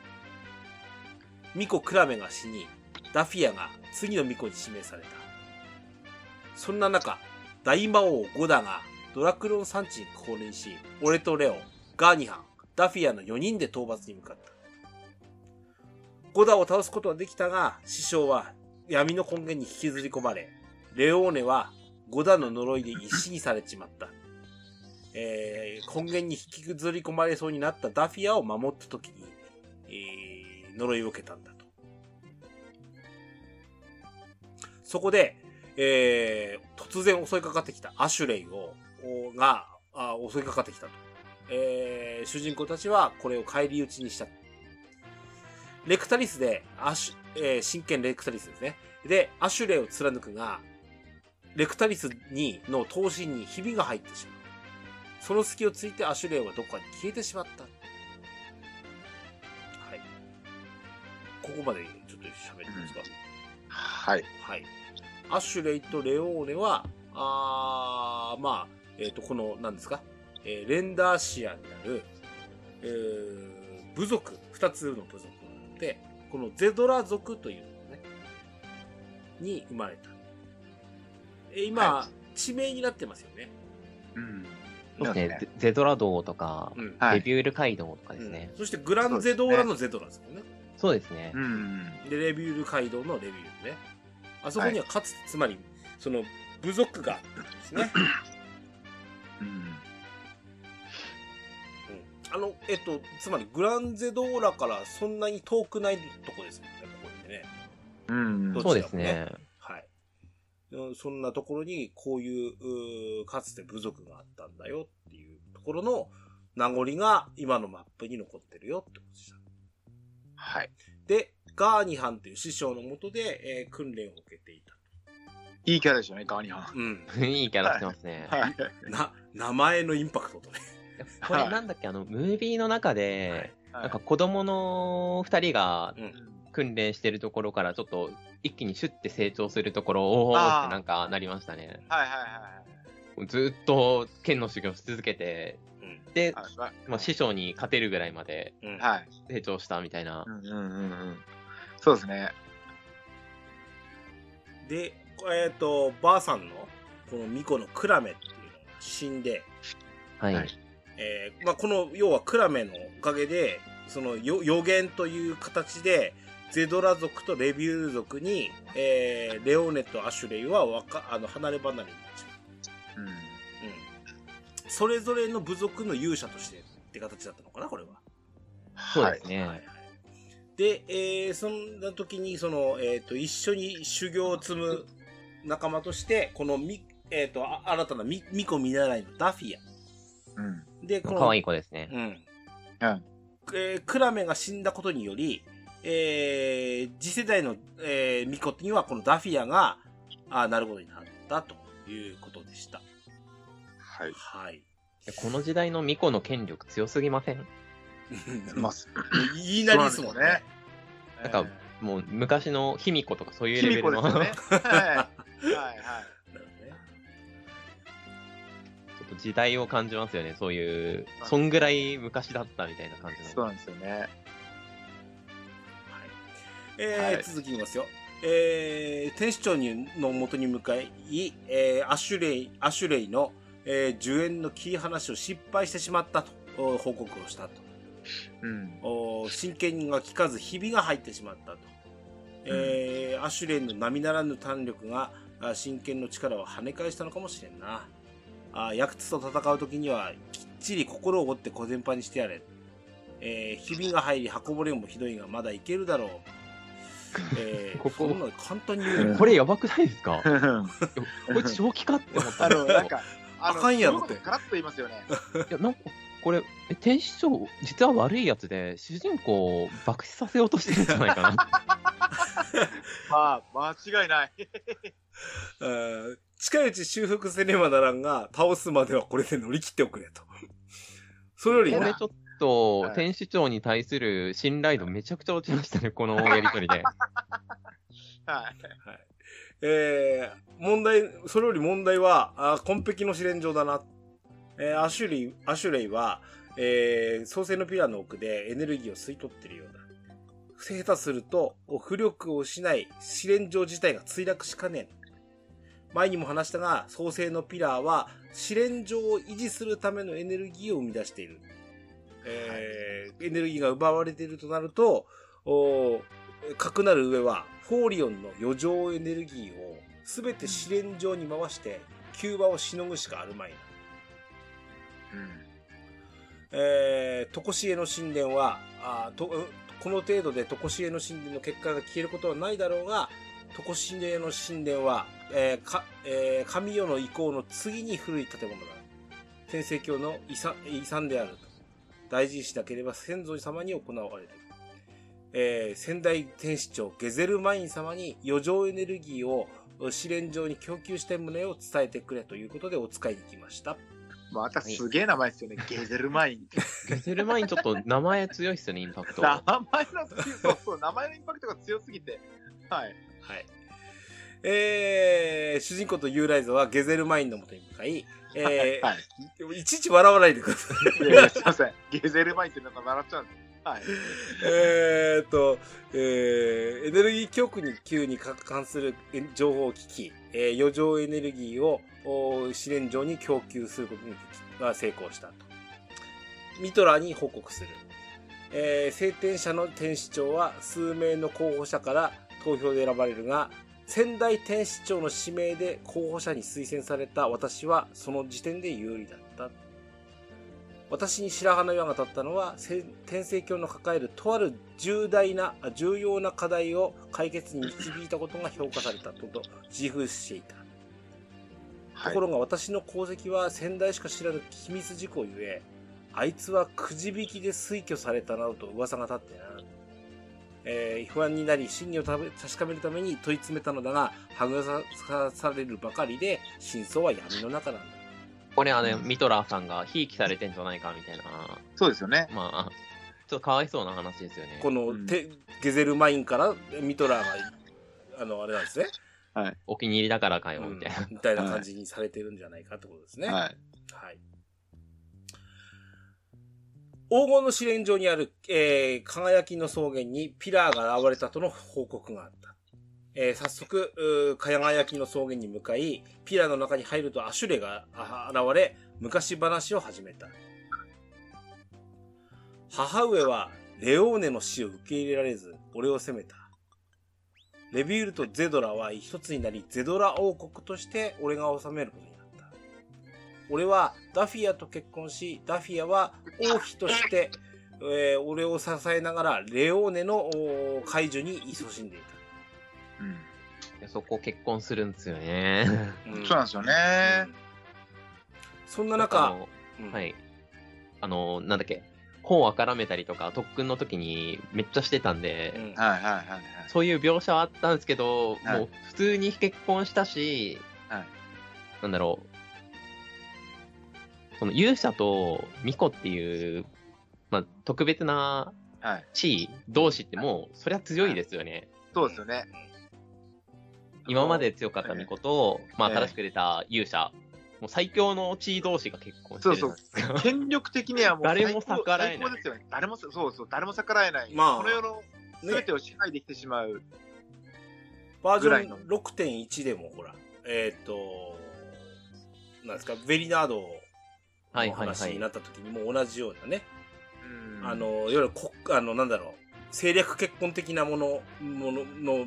ミコ・クラメが死に、ダフィアが次のミコに指名された。そんな中、大魔王ゴダがドラクロン山地に降臨し、俺とレオ、ガーニハン、ダフィアの4人で討伐に向かった。ゴダを倒すことはできたが、師匠は闇の根源に引きずり込まれ、レオーネはゴダの呪いで石にされちまった。えー、根源に引きずり込まれそうになったダフィアを守った時に、えー、呪いを受けたんだと。そこで、えー、突然襲いかかってきたアシュレイを、おが、あ襲いかかってきたと。えー、主人公たちはこれを返り討ちにした。レクタリスで、アシュ、えー、真剣レクタリスですね。で、アシュレイを貫くが、レクタリスに、の刀身にひびが入ってしまう。その隙をついてアシュレイはどこかに消えてしまった。はい。ここまでちょっと喋っていいですか、はい。はい。アシュレイとレオーネは、あー、まあ、えっ、と、この、何ですか、えーレンダーシアになる、えー部族、二つの部族があって、このゼドラ族というのね、に生まれた。え今、は地名になってますよね。うん。そうですね。ゼゼドラ道とか、うん。はいレビュール街道とかですね。うんそしてグランゼドーラのゼドラですもんね。そうですね。うん。で、レビュール街道のレビュールね。あそこにはかつて、つまり、その、部族があったんですね。うん。うん。あの、えっと、つまり、グランゼドーラからそんなに遠くないとこですもんね、ここってね。うん。どそうですね。はい。うんそんなところに、こういう、かつて部族があったんだよっていうところの名残が今のマップに残ってるよってことでした。はい。で、ガーニハンという師匠のもとで、えー訓練を受けていた。いいキャラでしたね、ガーニハン。うん。いいキャラしてますね。はい。な、名前のインパクトとね。これなんだっけ、あの、ムービーの中で、ななんか子供の二人がうん。訓練してるところからちょっと一気にシュッて成長するところ、おーあーってなんかなりましたね。はいはいはいずーっと剣の修行し続けて、うん。で、まあ、師匠に勝てるぐらいまで。成長したみたいなう。んうんうんうん。そうですね。で、えっ、と、ばあさんの、この巫女のクラメっていうのが死んで、はい。はいえーまあ、この、要はクラメのおかげで、そのよ予言という形で、ゼドラ族とレビュール族に、えーレオーネとアシュレイはわかあの離れ離れになっちゃう。うん。うん。それぞれの部族の勇者としてって形だったのかな、これは。そうですね。はいはい。で、えーそんな時に、その、えっ、と、一緒に修行を積む仲間として、このみ、えっ、と、あ新たなみ、巫女見習いのダフィア。うん。で、この、可愛い子ですね。うん。うん。えークラメが死んだことにより、えー次世代の、えー、巫女にはこのダフィアが、あなることになったということでした。はい。はい。この時代の巫女の権力強すぎません？ます。言いなりですもんね。なんかもう昔の卑弥呼とかそういうレベルの、呼ですよね。はい。はいはい。と時代を感じますよね。そういう、はいそんぐらい昔だったみたいな感じの。そうなんですよね。はい。えーはい続きますよ。えー、天使長にの元に向かい、えーアシュレイ、アシュレイの、えー、呪怨の切り離しを失敗してしまったと、お報告をしたと。うん。お真剣が効かずひびが入ってしまったと。えーアシュレイの並ならぬ胆力があ真剣の力を跳ね返したのかもしれんな。あヤクツと戦う時にはきっちり心を折って小全般にしてやれ。えーひびが入り箱ぼれもひどいがまだいけるだろう。えー、ここそんなの簡単に言うの？これやばくないですか？あ こいつ正気かって思ったんですの、なんか、あ かんやろってそういうことガラッと言いますよね。いや、なんか、これ、え天使長、実は悪いやつで、主人公を爆死させようとしてるんじゃないかな。まあ、間違いない。近いうち修復せねばならんが、倒すまではこれで乗り切っておくれと。それよりなこれちょっとはい、天使長に対する信頼度めちゃくちゃ落ちましたね、このやりとりで。はい。はい。えー、問題、それより問題は、あ紺碧の試練場だな。えーアシュレイ、アシュレイは、えー、創世のピラーの奥でエネルギーを吸い取ってるようだ。下手すると、浮力を失い、試練場自体が墜落しかねん。前にも話したが、創世のピラーは、試練場を維持するためのエネルギーを生み出している。えーエネルギーが奪われているとなると、おー核なる上は、フォーリオンの余剰エネルギーをすべて試練場に回して、キューバをしのぐしかあるまいな。えー、トコシエの神殿は、あこの程度でトコシエの神殿の結果が消えることはないだろうが、トコシエの神殿は、えーかえー神世の遺構の次に古い建物だ。天聖教の遺産遺産であると。大事にしなければ先祖様に行われる。えー先代天使長ゲゼルマイン様に余剰エネルギーを試練場に供給したい旨を伝えてくれということでお使いに来ました。またすげえ名前ですよね。ゲゼルマイン。ゲゼルマインちょっと名前強いっすよね、インパクト。名前の、名前のインパクトが強すぎて。はい。はい。えー、主人公とユーライザはゲゼルマインのもとに向かい、えーはい。いちいち笑わないでください。いやすいません。ゲゼルマインってなんか笑っちゃうんです。はい。えーっと、えーエネルギー供給に急に関するえ情報機器、えー余剰エネルギーをお試練場に供給することにが成功したと。ミトラに報告する。えー、聖天者の天使長は数名の候補者から投票で選ばれるが、仙台天使長の指名で候補者に推薦された私はその時点で有利だった。私に白羽の矢が立ったのは、せ天聖教の抱えるとある重大な、あ重要な課題を解決に導いたことが評価されたとと自負していた。はいとこ。ろが私の功績は仙台しか知らぬ秘密事項ゆえ、あいつはくじ引きで推挙されたなどと噂が立ってな。えー不安になり真偽を確かめるために問い詰めたのだが、はぐらかされるばかりで、真相は闇の中なんだ。これあの、ミトラーさんがひいきされてんじゃないかみたいな、そうですよね。まあ、ちょっとかわいそうな話ですよね。この、うんてゲゼルマインからミトラーが、あの、あれなんですね。お気に入りだからかよ、うんみたいな。みたいな感じにされてるんじゃないかってことですね。はい。はい。黄金の試練場にある、えー、輝きの草原にピラーが現れたとの報告があった。えー早速、輝きの草原に向かい、ピラーの中に入るとアシュレが現れ、昔話を始めた。母上は、レオーネの死を受け入れられず、俺を責めた。レビュールとゼドラは一つになり、ゼドラ王国として俺が治めることに。俺はダフィアと結婚し、ダフィアは王妃として、えー俺を支えながら、レオーネのおー解除に勤しんでいうん。でそこ結婚するんですよね。た。うんそうなんですよね。そんなあ中、のうんはい。あの、なんだっけ、本を絡めたりとか、特訓の時にめっちゃしてたんで、うんはいはいはいはい。そういう描写はあったんですけど、はいもう普通に結婚したし、はいなんだろう、その勇者と巫女っていう、まあ、特別なはい。地位同士ってもう、そりゃ強いですよね。そうですよね。今まで強かった巫女と、まあ、ええ新しく出た勇者、もう最強の地位同士が結婚してるじゃないですか。権力的にはもう 誰も逆らえない最高ですよね。誰も、そうそう、誰も逆らえない。まあこの世のね全てを支配できてしまう。バージョン6.1でも、ほら、えっ、と、なんですか、ベリナードのはいはいはい。話になった時にも同じようなね、うん。あ、の、いわゆるこ、あの、なんだろう、政略結婚的なもの、ものの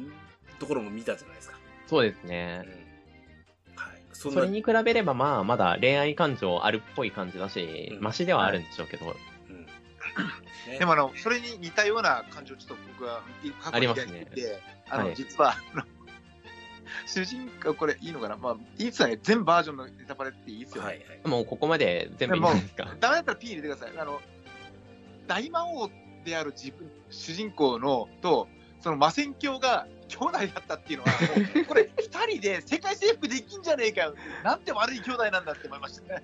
ところも見たじゃないですか。そうですうん。ね。はい。そそれに比べれば、まあ、まだ恋愛感情あるっぽい感じだし、うん。マシではあるんでしょうけど、うんね。でもあの、それに似たような感情をちょっと僕は過去にありますね。抱いていて、あの、はい。実は、あの、主人公、これいいのかな？まあ、いいっね。全バージョンのネタバレっていいっすよね。はいはい。もうここまで全部いいですか？ダメだったら P 入れてください。あの、大魔王である自分、主人公の、と、その魔戦教が兄弟だったっていうのは、これ、二人で世界征服できんじゃねえかよ。なんて悪い兄弟なんだって思いましたね。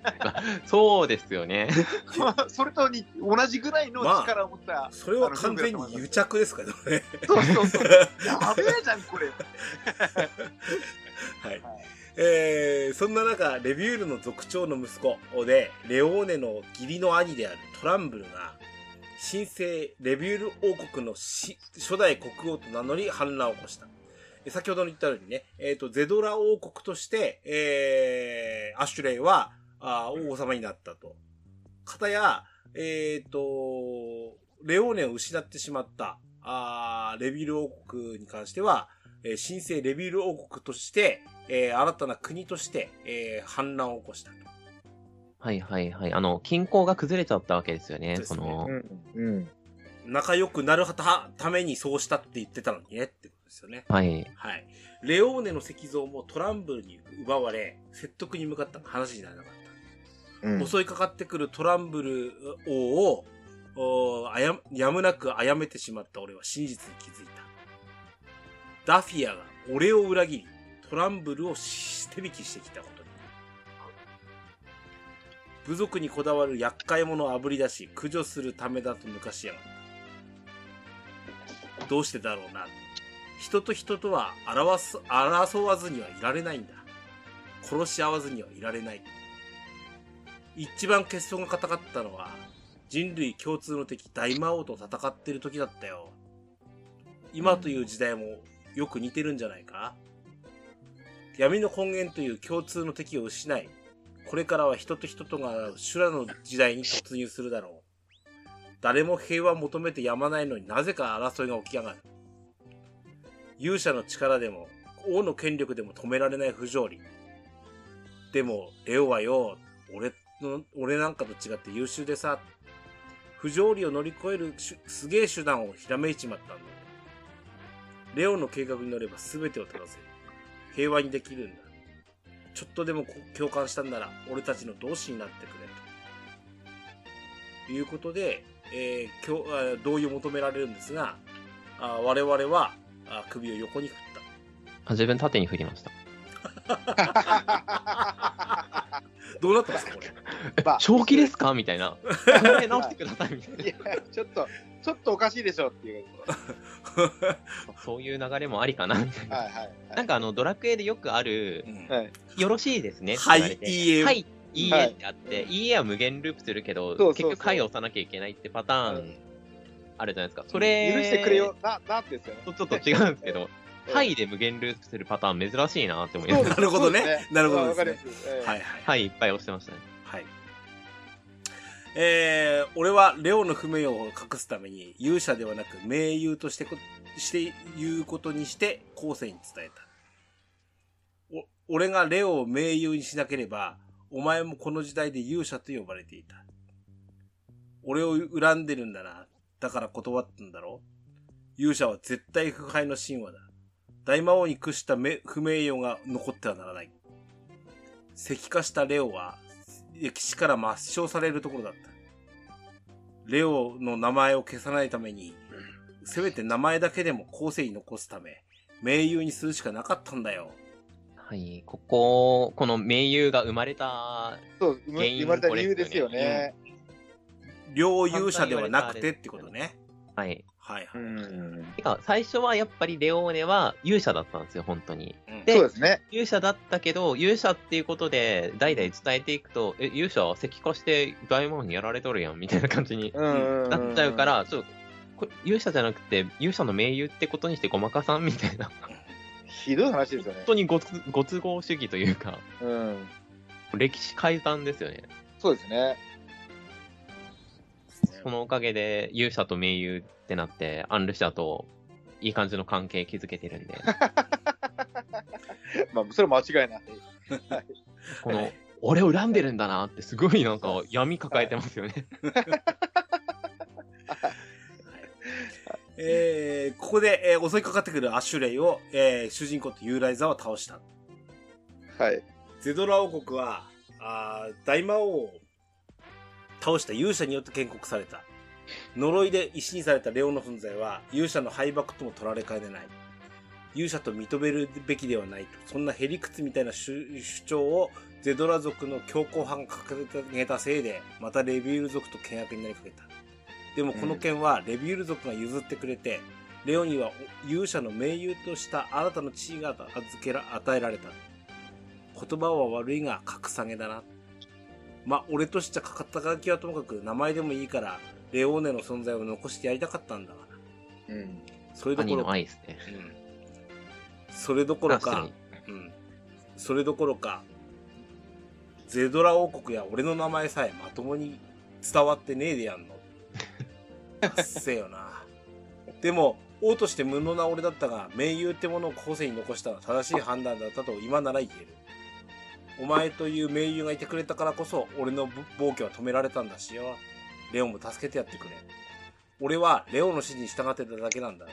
そうですよね。それとに同じぐらいの力を持った、それは完全に癒着ですからね。そうそうそう。やべえじゃん、これ。はい。えー、そんな中、レビュールの族長の息子で、レオーネの義理の兄であるトランブルが、神聖レビュール王国の初代国王と名乗り反乱を起こした。先ほど言ったようにね、えっ、と、ゼドラ王国として、えー、アシュレイは、あ王様になったと。かたや、えっ、と、レオーネを失ってしまった、あレビュール王国に関しては、えー神聖レビュール王国として、えー新たな国として、えー反乱を起こしたと。はいはいはい。あの、均衡が崩れちゃったわけですよね。その、うん。仲良くなるたためにそうしたって言ってたのにねってことですよね。はい。はい。レオーネの石像もトランブルに奪われ、説得に向かったが話にならなかった。うん襲いかかってくるトランブル王を、おあややむなく殺めてしまった俺は真実に気づいた。ダフィアが俺を裏切り、トランブルを手引きしてきたことに。部族にこだわる厄介者をあぶり出し、駆除するためだと抜かしやがった。どうしてだろうな。人と人とは争す争わずにはいられないんだ。殺し合わずにはいられない。一番結束が固かったのは、人類共通の敵大魔王と戦ってる時だったよ。今という時代もよく似てるんじゃないか闇の根源という共通の敵を失い、これからは人と人とが修羅の時代に突入するだろう。誰も平和を求めてやまないのになぜか争いが起き上がる。勇者の力でも、王の権力でも止められない不条理。でも、レオはよ、俺の、俺なんかと違って優秀でさ、不条理を乗り越えるすげえ手段をひらめいちまったんだ。レオの計画に乗れば全てを正せる。平和にできるんだ。ちょっとでもこ共感したんなら、俺たちの同志になってくれと。いうことで、えー、今日あ同意を求められるんですが、あ我々はあ首を横に振っあ自分縦に振りました。た。どうなったんですか、これ？まあ正気ですか？みたいな。考え直してくださいみたいいや、ちょっと、ちょっとおかしいでしょっていう。な。そういう流れもありかなみたいな。はいはい、はい。なんかあの、ドラクエでよくある、はい。よろしいですねってはい言われて。いいえはい、いいえってあって、いいえは無限ループするけど、そうそうそう結局はいを押さなきゃいけないってパターうんンあるじゃないですか。それ、許してくれよ、な、なんですよね。とちょっと違うんですけど、うんはいで無限ループするパターン珍しいなって思いまそうす。なるほどねなるほどですねはいはい。はい、いっぱい押してましたね。はい。えー、俺はレオの不名誉を隠すために勇者ではなく盟友としてこ、して言うことにして後世に伝えた。お、俺がレオを盟友にしなければ、お前もこの時代で勇者と呼ばれていた。俺を恨んでるんだな。だから断ったんだろ勇者は絶対腐敗の神話だ。大魔王に屈しため不名誉が残ってはならない。石化したレオは歴史から抹消されるところだった。レオの名前を消さないために、せめて名前だけでも後世に残すため、盟友にするしかなかったんだよ。はい、ここ、この盟友が生まれた、そう、生ま原因生まれた理由ですよね。両勇者ではなくてってことね。はい。はいはい。ん。てか、最初はやっぱりレオーネは勇者だったんですよ、本当に。うんでそうですね。勇者だったけど、勇者っていうことで代々伝えていくと、え、勇者は石化して大魔王にやられとるやん、みたいな感じにうん。なっちゃうか。ら、ちょっと、これ勇者じゃなくて、勇者の盟友ってことにしてごまかさんみたいな、ひどい話ですよね本。当にごつご都合主義というか、うん。歴史改ざんですよね。そうですね。そのおかげで勇者と盟友ってなって、アンルシャといい感じの関係築けてるんで、まあ、それは間違いない。この、俺を恨んでるんだなってすごいなんか闇抱えてますよね。えー、ここで、えー襲いかかってくるアシュレイを、えー主人公とユーライザーを倒した。はい。ゼドラ王国は、あー大魔王を倒した勇者によって建国された。呪いで石にされたレオの存在は勇者の敗北とも取られかねない。勇者と認めるべきではないと。そんなヘリクツみたいな主主張をゼドラ族の強硬派が掲げたせいで、またレビュール族と険悪になりかけた。でもこの件はレビュール族が譲ってくれて、レオには勇者の盟友とした新たな地位が預けら、与えられた。言葉は悪いが格下げだな。まあ、俺としちゃ肩書きはともかく名前でもいいから、レオーネの存在を残してやりたかったんだから。うん。それどこ兄ろか、ね。うん。それどころかうん。それどころか、ゼドラ王国や俺の名前さえまともに伝わってねえでやんの。達せよな。でも、王として無能な俺だったが、盟友ってものを後世に残したのは正しい判断だったと今なら言える。お前という盟友がいてくれたからこそ、俺の暴挙は止められたんだしよ。レオンも助けてやってくれ。俺はレオの指示に従ってただけなんだ。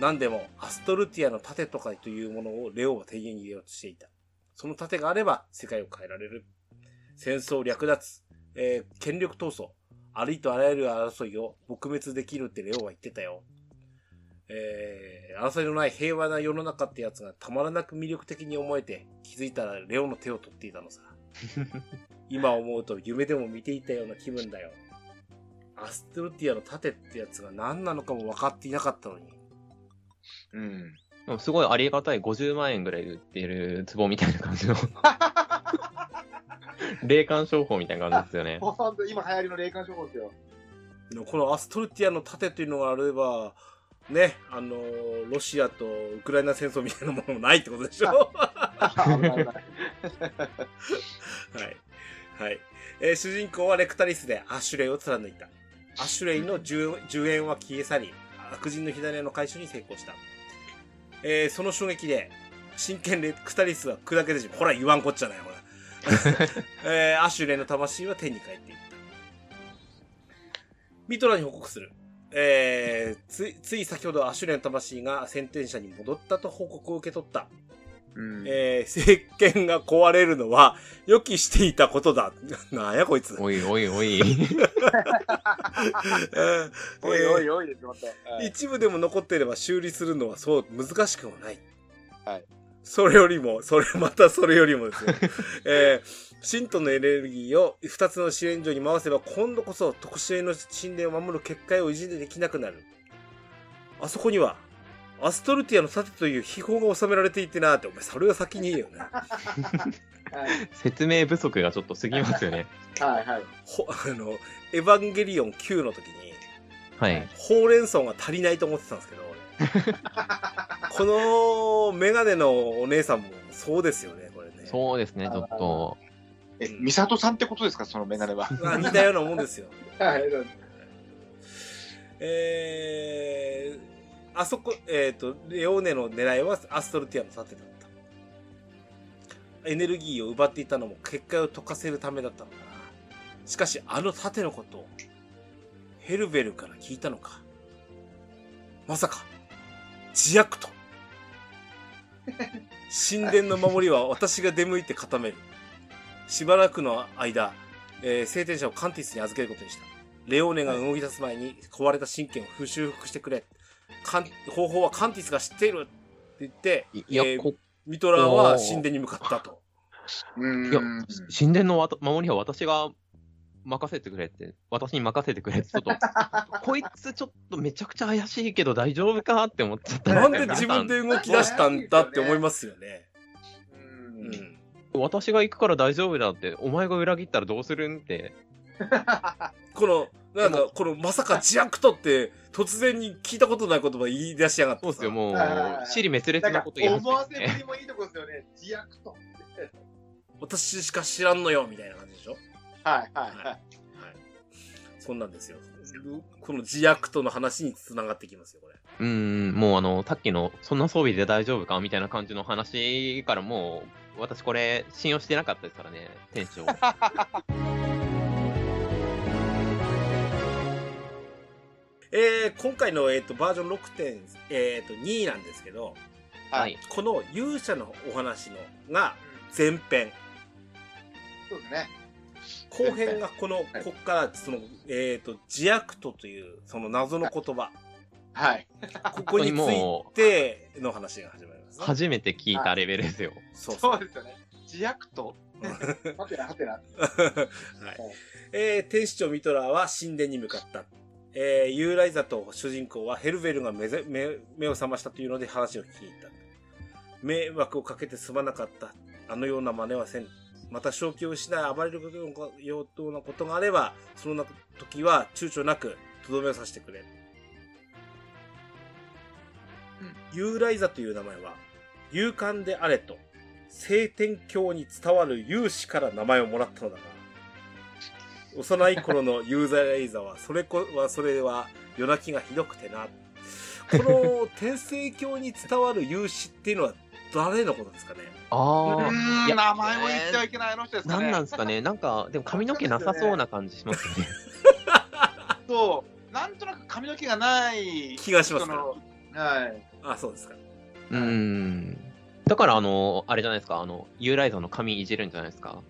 何でも、アストルティアの盾とかというものをレオは手に入れようとしていた。その盾があれば世界を変えられる。戦争略奪、えー権力闘争、ありとあらゆる争いを撲滅できるってレオは言ってたよ。えー、争いのない平和な世の中ってやつがたまらなく魅力的に思えて気づいたらレオの手を取っていたのさ。今思うと夢でも見ていたような気分だよ。アストルティアの盾ってやつが何なのかも分かっていなかったのに。うん。でもすごいありがたい50万円ぐらいで売ってる壺みたいな感じの。霊感商法みたいな感じですよね。今流行りの霊感商法ですよ。このアストルティアの盾というのがあれば、ね、あのーロシアとウクライナ戦争みたいなものもないってことでしょ？はい。はい。えー主人公はレクタリスでアッシュレイを貫いた。アッシュレイの10 10円は消え去り、悪人の火種の回収に成功した。えーその衝撃で、真剣レクタリスは砕けてしまう。ほら、言わんこっちゃない、ほら。えーアッシュレイの魂は天に帰っていった。ミトラに報告する。えーつい、つい先ほどアッシュレイの魂が先天者に戻ったと報告を受け取った。うんえー、政権が壊れるのは予期していたことだ。なんやこいつ。おいおいおい。えーおいおいおいです、また。はい一部でも残っていれば修理するのはそう難しくもない。はい。それよりも、それ、またそれよりもですよ。えー、神道のエネルギーを二つの試練場に回せば今度こそ特殊への神殿を守る結界を維持できなくなる。あそこには、アストルティアの盾という秘宝が収められていてなって、お前それは先に言えよな。はい説明不足がちょっと過ぎますよね。はいはい。ほ、あの、エヴァンゲリオン9の時に、はい。ほうれん草が足りないと思ってたんですけど、俺 このメガネのお姉さんもそうですよね、これね。そうですね、ちょっと。え、ミサトさんってことですか、そのメガネは。まあ似たようなもんですよ。はい。えー、あそこ、えっ、と、レオーネの狙いはアストルティアの盾だった。エネルギーを奪っていたのも結界を溶かせるためだったのかな。しかし、あの盾のことを、ヘルベルから聞いたのか。まさか、自悪と。神殿の守りは私が出向いて固める。しばらくの間、えー聖天者をカンティスに預けることにした。レオーネが動き出す前に壊れた神剣を修復してくれ。カン方法はカンティスが知っているって言って、いいや、えーこミトラーは神殿に向かったと。うんいや神殿のわた守りは私が任せてくれって、私に任せてくれって、ちょっと、こいつちょっとめちゃくちゃ怪しいけど大丈夫かって思っちゃった。なんで自分で動き出したんだって思いますよね。ううんん。私が行くから大丈夫だって、お前が裏切ったらどうするん？って。この、なんか、この、まさか自悪とって、突然に聞いたことない言葉言い出しやがってさ。そうですよ、もうはいはいは、い尻滅裂なこと言い思わせぶりもいいとこですよね。自悪と。私しか知らんのよ、みたいな感じでしょ？はいはいははい。そんなんですよ。この自悪との話に繋がってきますよ、これ。うーん、もうあの、さっきの、そんな装備で大丈夫か？みたいな感じの話からもう、私これ、信用してなかったですからね、店長。えー、今回の、えー、とバージョン6.2、えー、と2なんですけど、い。はい。この勇者のお話のが前編。そうですね。後編がこの、こっから、その、えっ、と、自悪とという、その謎の言葉。はい。ここについての話が始まります、ね。初めて聞いたレベルですよ。そうそ。そううですよね。自悪とはてなはてな。はい。えー、天使長ミトラーは神殿に向かった。えー、ユーライザと主人公はヘルベルが目ぜ目目を覚ましたというので話を聞いた。迷惑をかけてすまなかった。あのような真似はせん。また正気を失い暴れるようなことがあれば、その時は躊躇なくとどめを刺してくれ。ユーライザという名前は、勇敢であれと、聖天教に伝わる勇士から名前をもらったのだが、幼い頃のユーザーレイザーは、それこは、それは夜泣きがひどくてな。この 天聖教に伝わる勇士っていうのは誰のことですかね？あうあ。名前も言ってはいけないあの人ですかね。なんなんですかね？なんか、でも髪の毛なさそうな感じしますよね。そう。なんとなく髪の毛がない気がしますか？そのはい。あ、そうですか。うーん。だから、あの、あれじゃないですか、あの、ユーライザーの髪いじるんじゃないですか。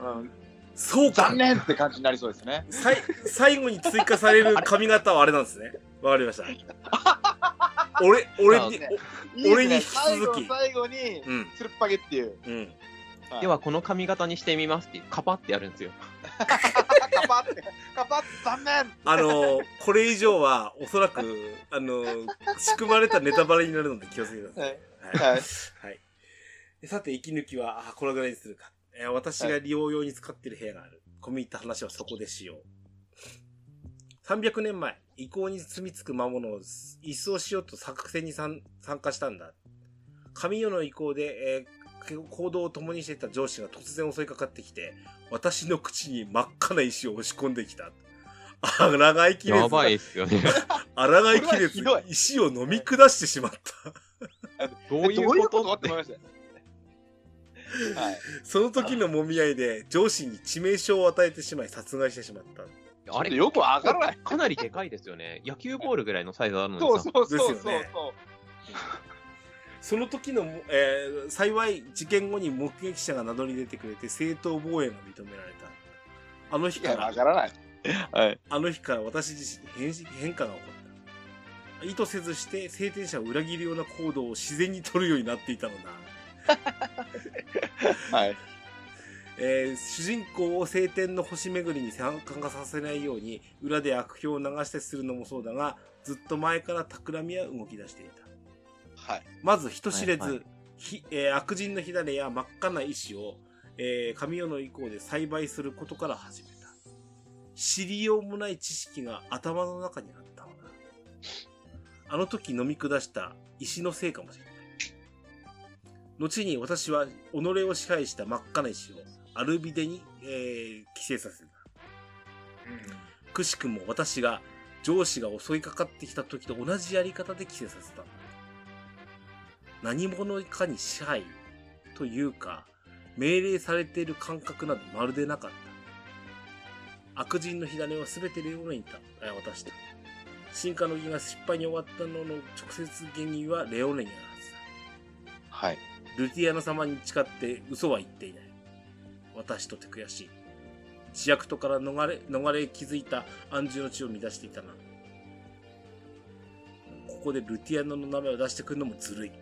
うん、そうか残念って感じになりそうですね。さい最後に追加される髪型はあれなんですね。わかりました。俺、俺にね、俺に引き続き最後最後に、つるっぱげっていう。うん。はいでは、この髪型にしてみますって、カパってやるんですよ。カパって、カパって、残念あの、これ以上は、おそらく、あの、仕組まれたネタバレになるので気をつけてください。はい。はい。はい。でさて、息抜きは、あ、このぐらいにするか。えー私が利用用に使っている部屋がある。込み入った話はそこでしよう。300年前、遺構に住み着く魔物を一掃しようと作戦に参参加したんだ。神代の意向で、えー行動を共にしていた上司が突然襲いかかってきて、私の口に真っ赤な石を押し込んできた。あらがいきれず、やばいっすよね。あらがいきれず石を飲み下してしまった。どういうことってことって思いましたよ。はい。その時の揉み合いで上司に致命傷を与えてしまい殺害してしまった。あれ、よくわからない。かなりでかいですよね。野球ボールぐらいのサイズあるのにそうさ。そうそうそうその時の、えー幸い事件後に目撃者が名乗り出てくれて正当防衛が認められた。あの日からわ、からない。はい。あの日から私自身に変変化が起こった。意図せずして晴天者を裏切るような行動を自然に取るようになっていたのだ。はい。えー主人公を晴天の星巡りに参加させないように裏で悪評を流したりするのもそうだが、ずっと前から企みは動き出していた。はい。まず人知れず、はいはいひえー悪人の火種や真っ赤な石を、えー神代の意向で栽培することから始めた。知りようもない知識が頭の中にあったのだ。あの時飲み下した石のせいかもしれない。後に私は己を支配した真っ赤な石をアルビデに、えー寄生させた。くしくも私が上司が襲いかかってきた時と同じやり方で寄生させたんだ。何者かに支配というか、命令されている感覚などまるでなかった。悪人の火種は全てレオネにたえ渡した。進化の儀が失敗に終わったのの直接原因はレオネにあるはずだ。はい。ルティアナ様に誓って嘘は言っていない。私とて悔しい。知役とから逃れ、逃れ気づいた暗示の地を乱していたな。ここでルティアナの名前を出してくるのもずるい。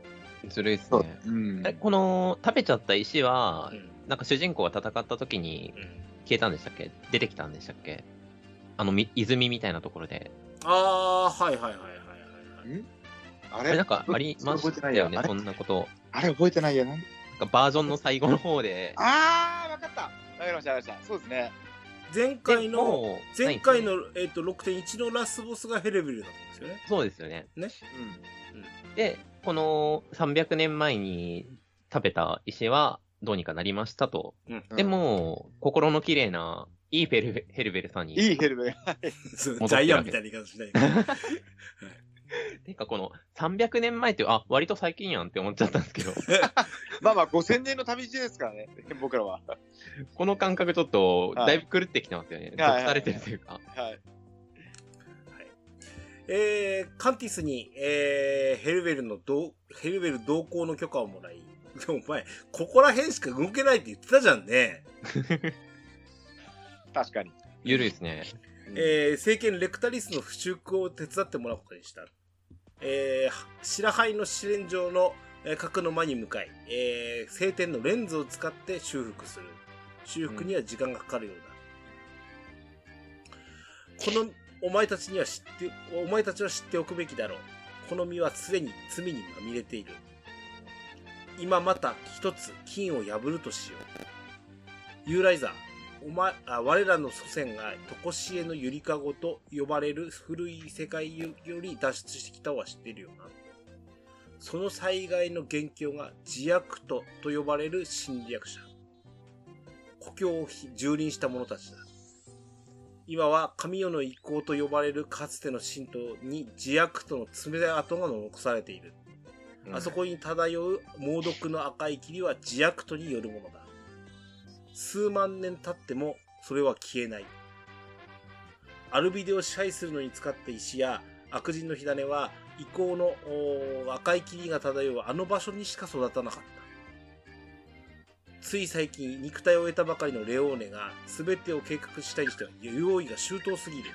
ずるいっすね。。うんえ、この、食べちゃった石はう、ん。なんか主人公が戦った時にうん。消えたんでしたっけ？出てきたんでしたっけ？あの、み泉みたいなところで。あー、はいはいはいはいはいはい。ああれ？なんかありま覚えしてたよね、そんなこと。あれ覚えてないやな。なんかバージョンの最後の方で。あー、わかった。わかりました、わかりました。そうですね。前回の、前回の、えっと6.1のラスボスがヘレベルだったんですよね。ですよねそうですよね。ね。で、この300年前に食べた石はどうにかなりましたと。うん。うんでも、心の綺麗な、いいフェルヘルベルさんに。いいヘルメそう戻ってるわけジャイアンみたいな言い方しな いで。てかこの300年前って、あ、割と最近やんって思っちゃったんですけど、まあまあ、5000年の旅路ですからね、僕らは。この感覚ちょっと、だいぶ狂ってきてますよね。はいはい毒されてるというか。はい。えー、カンティスに、えー、ヘルベルの同、ヘルベル同行の許可をもらい、で もお前、ここら辺しか動けないって言ってたじゃんね。確かに。ゆるいですね。えー、政権レクタリスの修復を手伝ってもらうことにした。えー、白灰の試練場の、えー核の間に向かい、えー、聖天のレンズを使って修復する。修復には時間がかかるようだ。この、お前たちには知って、お前たちは知っておくべきだろう。この身はすでに罪にまみれている。今また一つ金を破るとしよう。ユーライザー、お前、あ我らの祖先が、とこしえのゆりかごと呼ばれる古い世界より脱出してきたは知ってるよな。その災害の元凶が自悪とと呼ばれる侵略者。故郷を蹂躙した者たちだ。今は神代の遺構と呼ばれるかつての神道に自悪との冷たい跡が残されている。あそこに漂う猛毒の赤い霧は自悪とによるものだ。数万年経ってもそれは消えない。アルビデを支配するのに使った石や悪人の火種は遺構の赤い霧が漂うあの場所にしか育たなかった。つい最近肉体を得たばかりのレオーネが全てを計画したにしては用意が周到すぎる。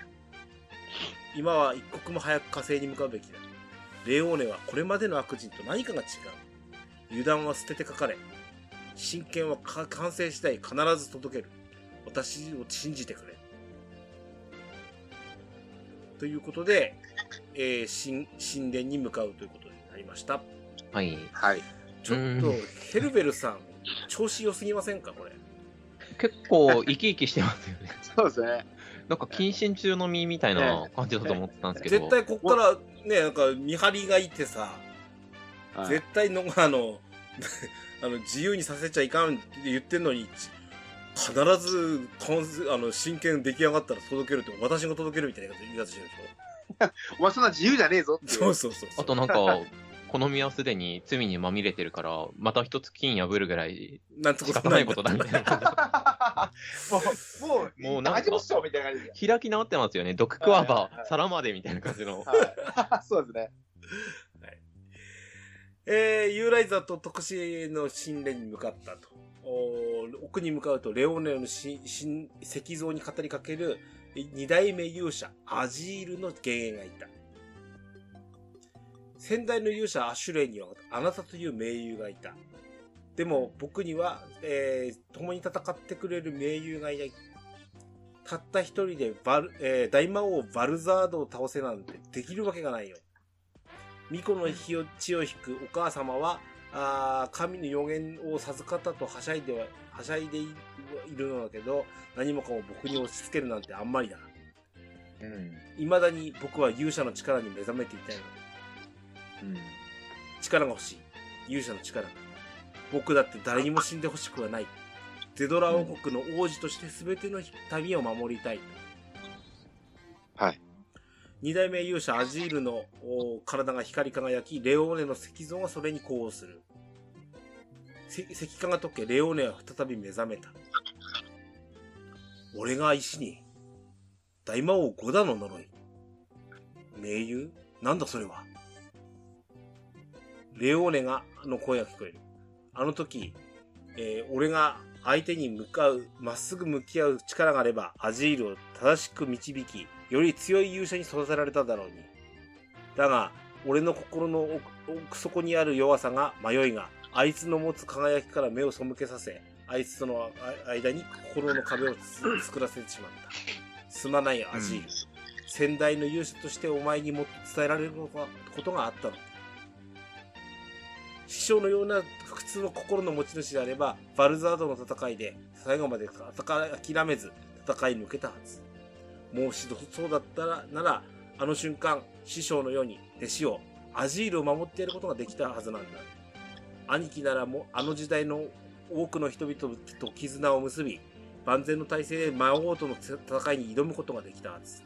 今は一刻も早く火星に向かうべきだ。レオーネはこれまでの悪人と何かが違う。油断は捨ててかかれ。真剣はか完成次第必ず届ける。私を信じてくれ。ということで、えー、神、神殿に向かうということになりました。はい。はい。ちょっとうん、ヘルベルさん、調子良すぎませんかこれ？結構生き生きしてますよね。そうですね。なんか謹慎中の身みたいな感じだと思ってたんですけど。絶対こっからね、なんか見張りがいてさ、はい絶対の、あの、あの、自由にさせちゃいかんって言ってんのに、必ず、あの、真剣出来上がったら届けるって、私が届けるみたいな言い方してるでし お前そんな自由じゃねえぞって。そうそうそうそう。あとなんか、好みはすでに罪にまみれてるから、また一つ金破るぐらいなんと仕方ないことだみたいな。もう、もう、もうなんか大丈夫っしょみたいな感じで。開き直ってますよね。毒クワバ皿までみたいな感じの。はい。そうですね。えー、ユーライザーと特使の神殿に向かったと。奥に向かうと、レオネの石像に語りかける二代目勇者、アジールの幻影がいた。先代の勇者、アシュレイには、あなたという盟友がいた。でも、僕には、えー、共に戦ってくれる盟友がいない。たった一人でバル、えー大魔王バルザードを倒せなんてできるわけがないよ。巫女の火を血を引くお母様は、あー神の予言を授かったとはしゃいでは、はしゃいでいいるのだけど、何もかも僕に押し付けるなんてあんまりだ。うん。未だに僕は勇者の力に目覚めていたいの。うん。力が欲しい。勇者の力が。僕だって誰にも死んでほしくはない。ゼドラ王国の王子として全ての民を守りたい。はい。二代目勇者アジールのお体が光り輝き、レオーネの石像がそれに呼応する。せ石化が溶け、レオーネは再び目覚めた。俺が石に、大魔王ゴダの呪い。盟友なんだそれは？レオーネが、の声が聞こえる。あの時、えー俺が相手に向かう、まっすぐ向き合う力があれば、アジールを正しく導き、より強い勇者に育てられただろうに。だが、俺の心の奥奥底にある弱さが、迷いが、あいつの持つ輝きから目を背けさせ、あいつとのあ間に心の壁をつ作らせてしまった。すまないアジール。先代の勇者としてお前にもっと伝えられることがあったの。師匠のような不屈の心の持ち主であれば、バルザードの戦いで最後まで諦めず戦い抜けたはず。もうそうだったら、なら、あの瞬間、師匠のように弟子を、アジールを守ってやることができたはずなんだ。兄貴ならもうあの時代の多くの人々と絆を結び、万全の体制で魔王との戦いに挑むことができたはず。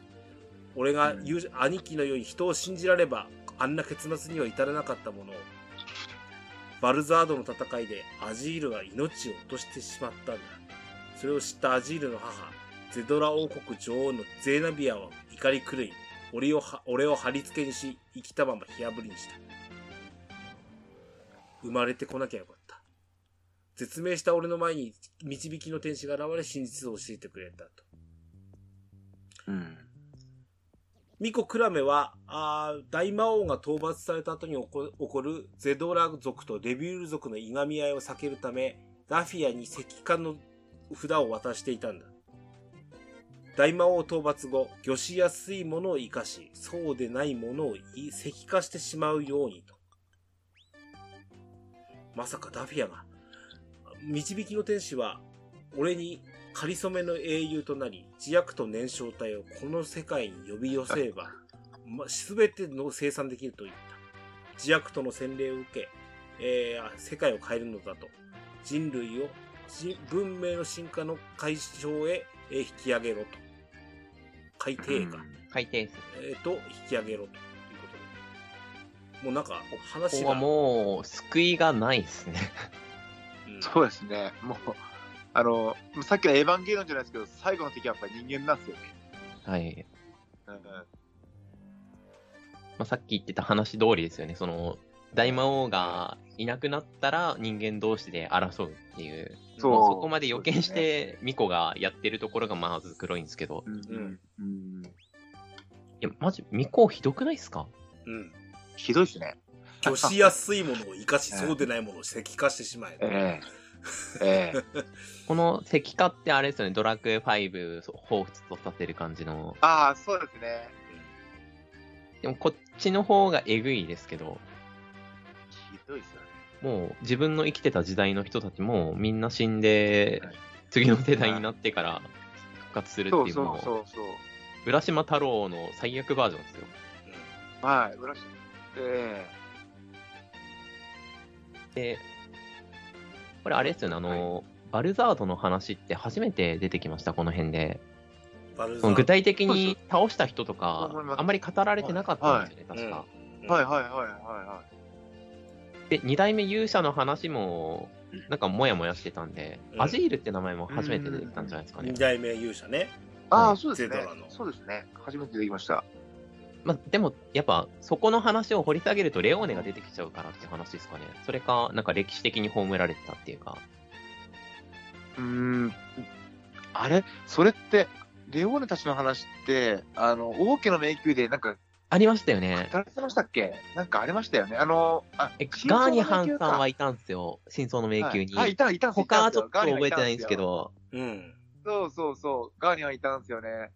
俺が兄貴のように人を信じられば、あんな結末には至らなかったものを、バルザードの戦いでアジールが命を落としてしまったんだ。それを知ったアジールの母、ゼドラ王国女王のゼーナビアは怒り狂い、俺を、俺を貼り付けにし、生きたまま火炙りにした。生まれてこなきゃよかった。絶命した俺の前に導きの天使が現れ真実を教えてくれたと。うん。ミコ・クラメは、あ大魔王が討伐された後に起こるゼドラ族とレビュール族のいがみ合いを避けるため、ダフィアに石棺の札を渡していたんだ。大魔王討伐後、魚しやすいものを生かし、そうでないものを石化してしまうようにと。まさかダフィアが、導きの天使は、俺に仮初めの英雄となり、自悪と燃焼体をこの世界に呼び寄せれば、すべての生産できると言った。自悪との洗礼を受け、えー世界を変えるのだと。人類を人文明の進化の解消へ、えー引き上げろと。海底か。海底です。えっ、と、引き上げろということで。もうなんか、話が。ここはもう、救いがないですね。うんそうですね。もう、あの、さっきのエヴァンゲリオンじゃないですけど、最後の敵はやっぱり人間なんですよね。はい。うんまあ、さっき言ってた話通りですよね。その、大魔王がいなくなったら人間同士で争うっていう。そうそこまで予見して、ミコがやってるところがまず黒いんですけど。うんうんうんいや、マジ、ミコひどくないですか？うん。ひどいですね。魚しやすいものを生かし、うんそうでないものを石化してしまえ。ええええ この石化ってあれですよね、ドラクエ5を彷彿とさせる感じの。ああ、そうですね。でもこっちの方がえぐいですけど、ひどいですよね。もう自分の生きてた時代の人たちもみんな死んではい、次の世代になってから復活するっていう、もそうそうそう。う、浦島太郎の最悪バージョンですよ。はい、浦島。えで、これあれですよね、あの、バルザードの話って初めて出てきました、この辺で。バルザその具体的に倒した人とかあんまり語られてなかったんですよね、はい確か。えはいはいはいはいはい。で、二代目勇者の話も、なんかもやもやしてたんで、うんアジールって名前も初めて出てきたんじゃないですかね二。代目勇者ね。ああ、はいそうですねゼドラの。そうですね。初めてできました。まあ、でも、やっぱ、そこの話を掘り下げると、レオーネが出てきちゃうからって話ですかね。それか、なんか歴史的に葬られてたっていうか。うーん。あれ？それって、レオーネたちの話って、あの、王家の迷宮でなんか、ありましたよね。語られてましたっけ？なんかありましたよね。あの、あえ、ガーニハンさんはいたんですよ。真相の迷宮に。はいあ、いた、いたんす他はちょっと覚えてないんですけたど、うん。そうそうそう。ガーニハンいたんですよね。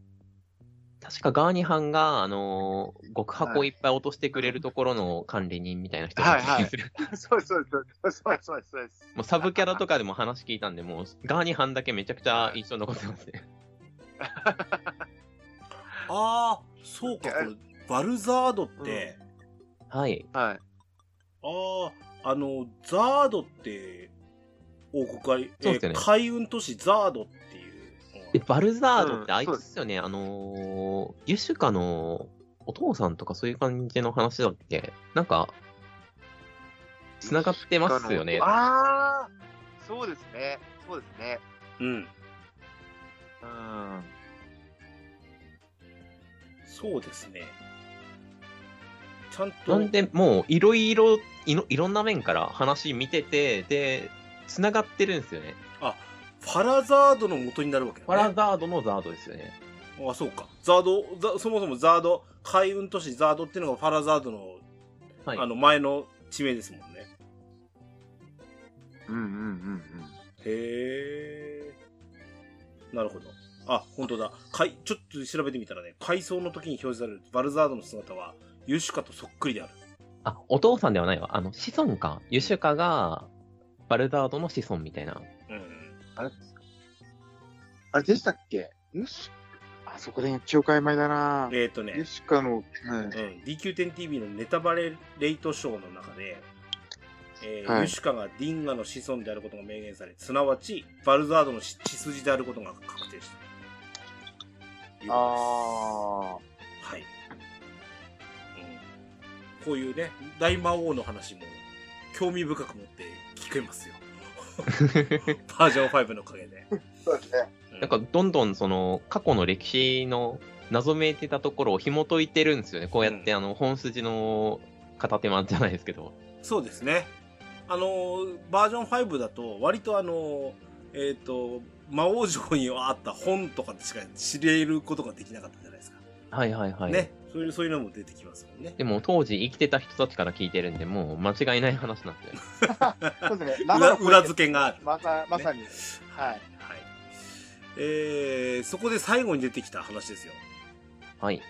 確かガーニハンが、あのー極箱をいっぱい落としてくれるところの管理人みたいな人がする。そうそうそうそうそうそう。もうサブキャラとかでも話聞いたんで、もうガーニハンだけめちゃくちゃ印象に残ってますね。ああ、そうか、これ、バルザードって、はい。はい。ああ、あの、ザードって、王国あそうですよね海運都市ザードっていう。で、バルザードってうんあいつですよね、あのーユシュカのお父さんとかそういう感じの話だっけ？なんか、繋がってますよね。ああ、そうですね。そうですね。うん。うん。そうですね。ちゃんと、なんで、もう、いろいろ、いろいろんな面から話見てて、で、繋がってるんですよね。ファラザードの元になるわけだね。パラザードのザードですよね。あ、そうか。ザード、ザそもそもザード、海運都市ザードっていうのがファラザードの、はい。あの、前の地名ですもんね。うんうんうんへえ。なるほど。あ、本当だ。かい、ちょっと調べてみたらね、回想の時に表示されるバルザードの姿は、ユシュカとそっくりである。あ、お父さんではないわ。あの、子孫か。ユシュカが、バルザードの子孫みたいな。うん。あれでしたっけ？よし。あそこで記憶曖昧だなえっ、ー、とねヨ、シカの、はいうん、DQ10TV のネタバレレイトショーの中で、えーはいユシュカがディンガの子孫であることが明言され、すなわち、バルザードの血筋であることが確定した。いうことあですはい、うん。こういうね、大魔王の話も興味深く持って聞けますよ。バージョン5のおかげで。あ、そうですね。うなんか、どんどんその、過去の歴史の謎めいてたところを紐解いてるんですよね。こうやって、うあの、本筋の片手間じゃないですけど。そうですね。あのー、バージョン5だと、割とあのー、えっ、と、魔王城にあった本とかでしか知れることができなかったじゃないですか。はいはいはい。ね。そういう、そういうのも出てきますもんね。でも当時生きてた人たちから聞いてるんで、もう間違いない話なんですよね。そうですね。裏裏付けがある。まさ、まさに。はい。はい。えー、そこで最後に出てきた話ですよ。はい。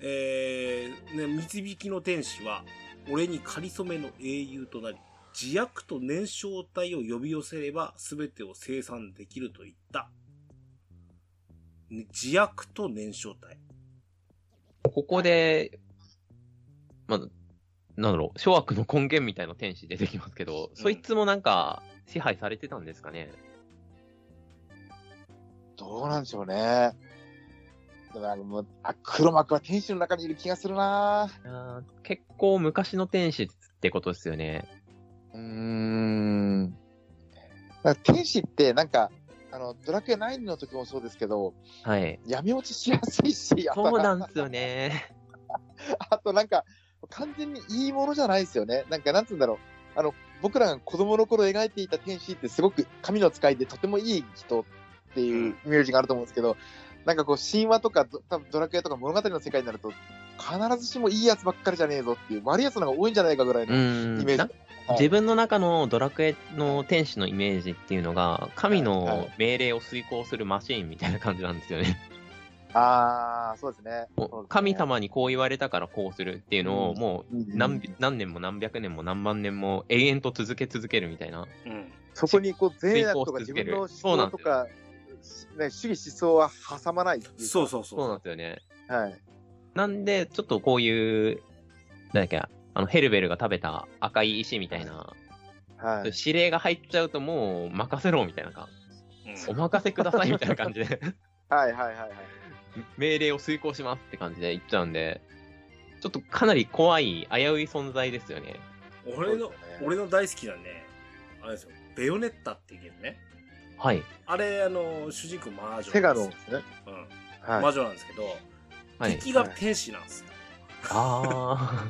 えー、ね、導きの天使は、俺に仮初めの英雄となり、自悪と燃焼体を呼び寄せれば全てを生産できると言った。ね自悪と燃焼体。ここで、まあ、なんだろう、諸悪の根源みたいな天使出てきますけど、そいつもなんか支配されてたんですかね？どうなんでしょうね。だからもう、あ、黒幕は天使の中にいる気がするなあー結構昔の天使ってことですよね。うーん。天使ってなんか、あの、ドラクエ9の時もそうですけど、はい。闇落ちしやすいし、そうなんですよね。あとなんか、完全にいいものじゃないですよね。なんか、なんつうんだろう。あの、僕らが子供の頃描いていた天使ってすごく神の使いでとてもいい人っていうイメージがあると思うんですけど、なんかこう神話とかド多分ドラクエとか物語の世界になると、必ずしもいいやつばっかりじゃねえぞっていう、悪いやつの方が多いんじゃないかぐらいうのん。イメージ。なはい自分の中のドラクエの天使のイメージっていうのが、神はいの命令を遂行するマシーンみたいな感じなんですよね。ああ、そうですね。神様にこう言われたからこうするっていうのを、うんもう何何何年も何百年も何万年も永遠と続け続けるみたいな。うん。そこにこう善悪とか自分の思そうなんですよ想とか、ね、主義思想は挟まないっていうかそうそうそう。そうなんですよね。はい。なんで、ちょっとこういう、なんだっけ、あの、ヘルベルが食べた赤い石みたいな、はい。指令が入っちゃうともう任せろみたいなか、うんお任せくださいみたいな感じで、はいはいはいはい。命令を遂行しますって感じで言っちゃうんで、ちょっとかなり怖い、危うい存在ですよね。俺のね、俺の大好きなね、あれですよ、ベヨネッタっていうゲームね。はい。あれ、あの、主人公魔女。セガのですね。うん。はい。魔女なんですけど、はい。敵が天使なんですよ。あ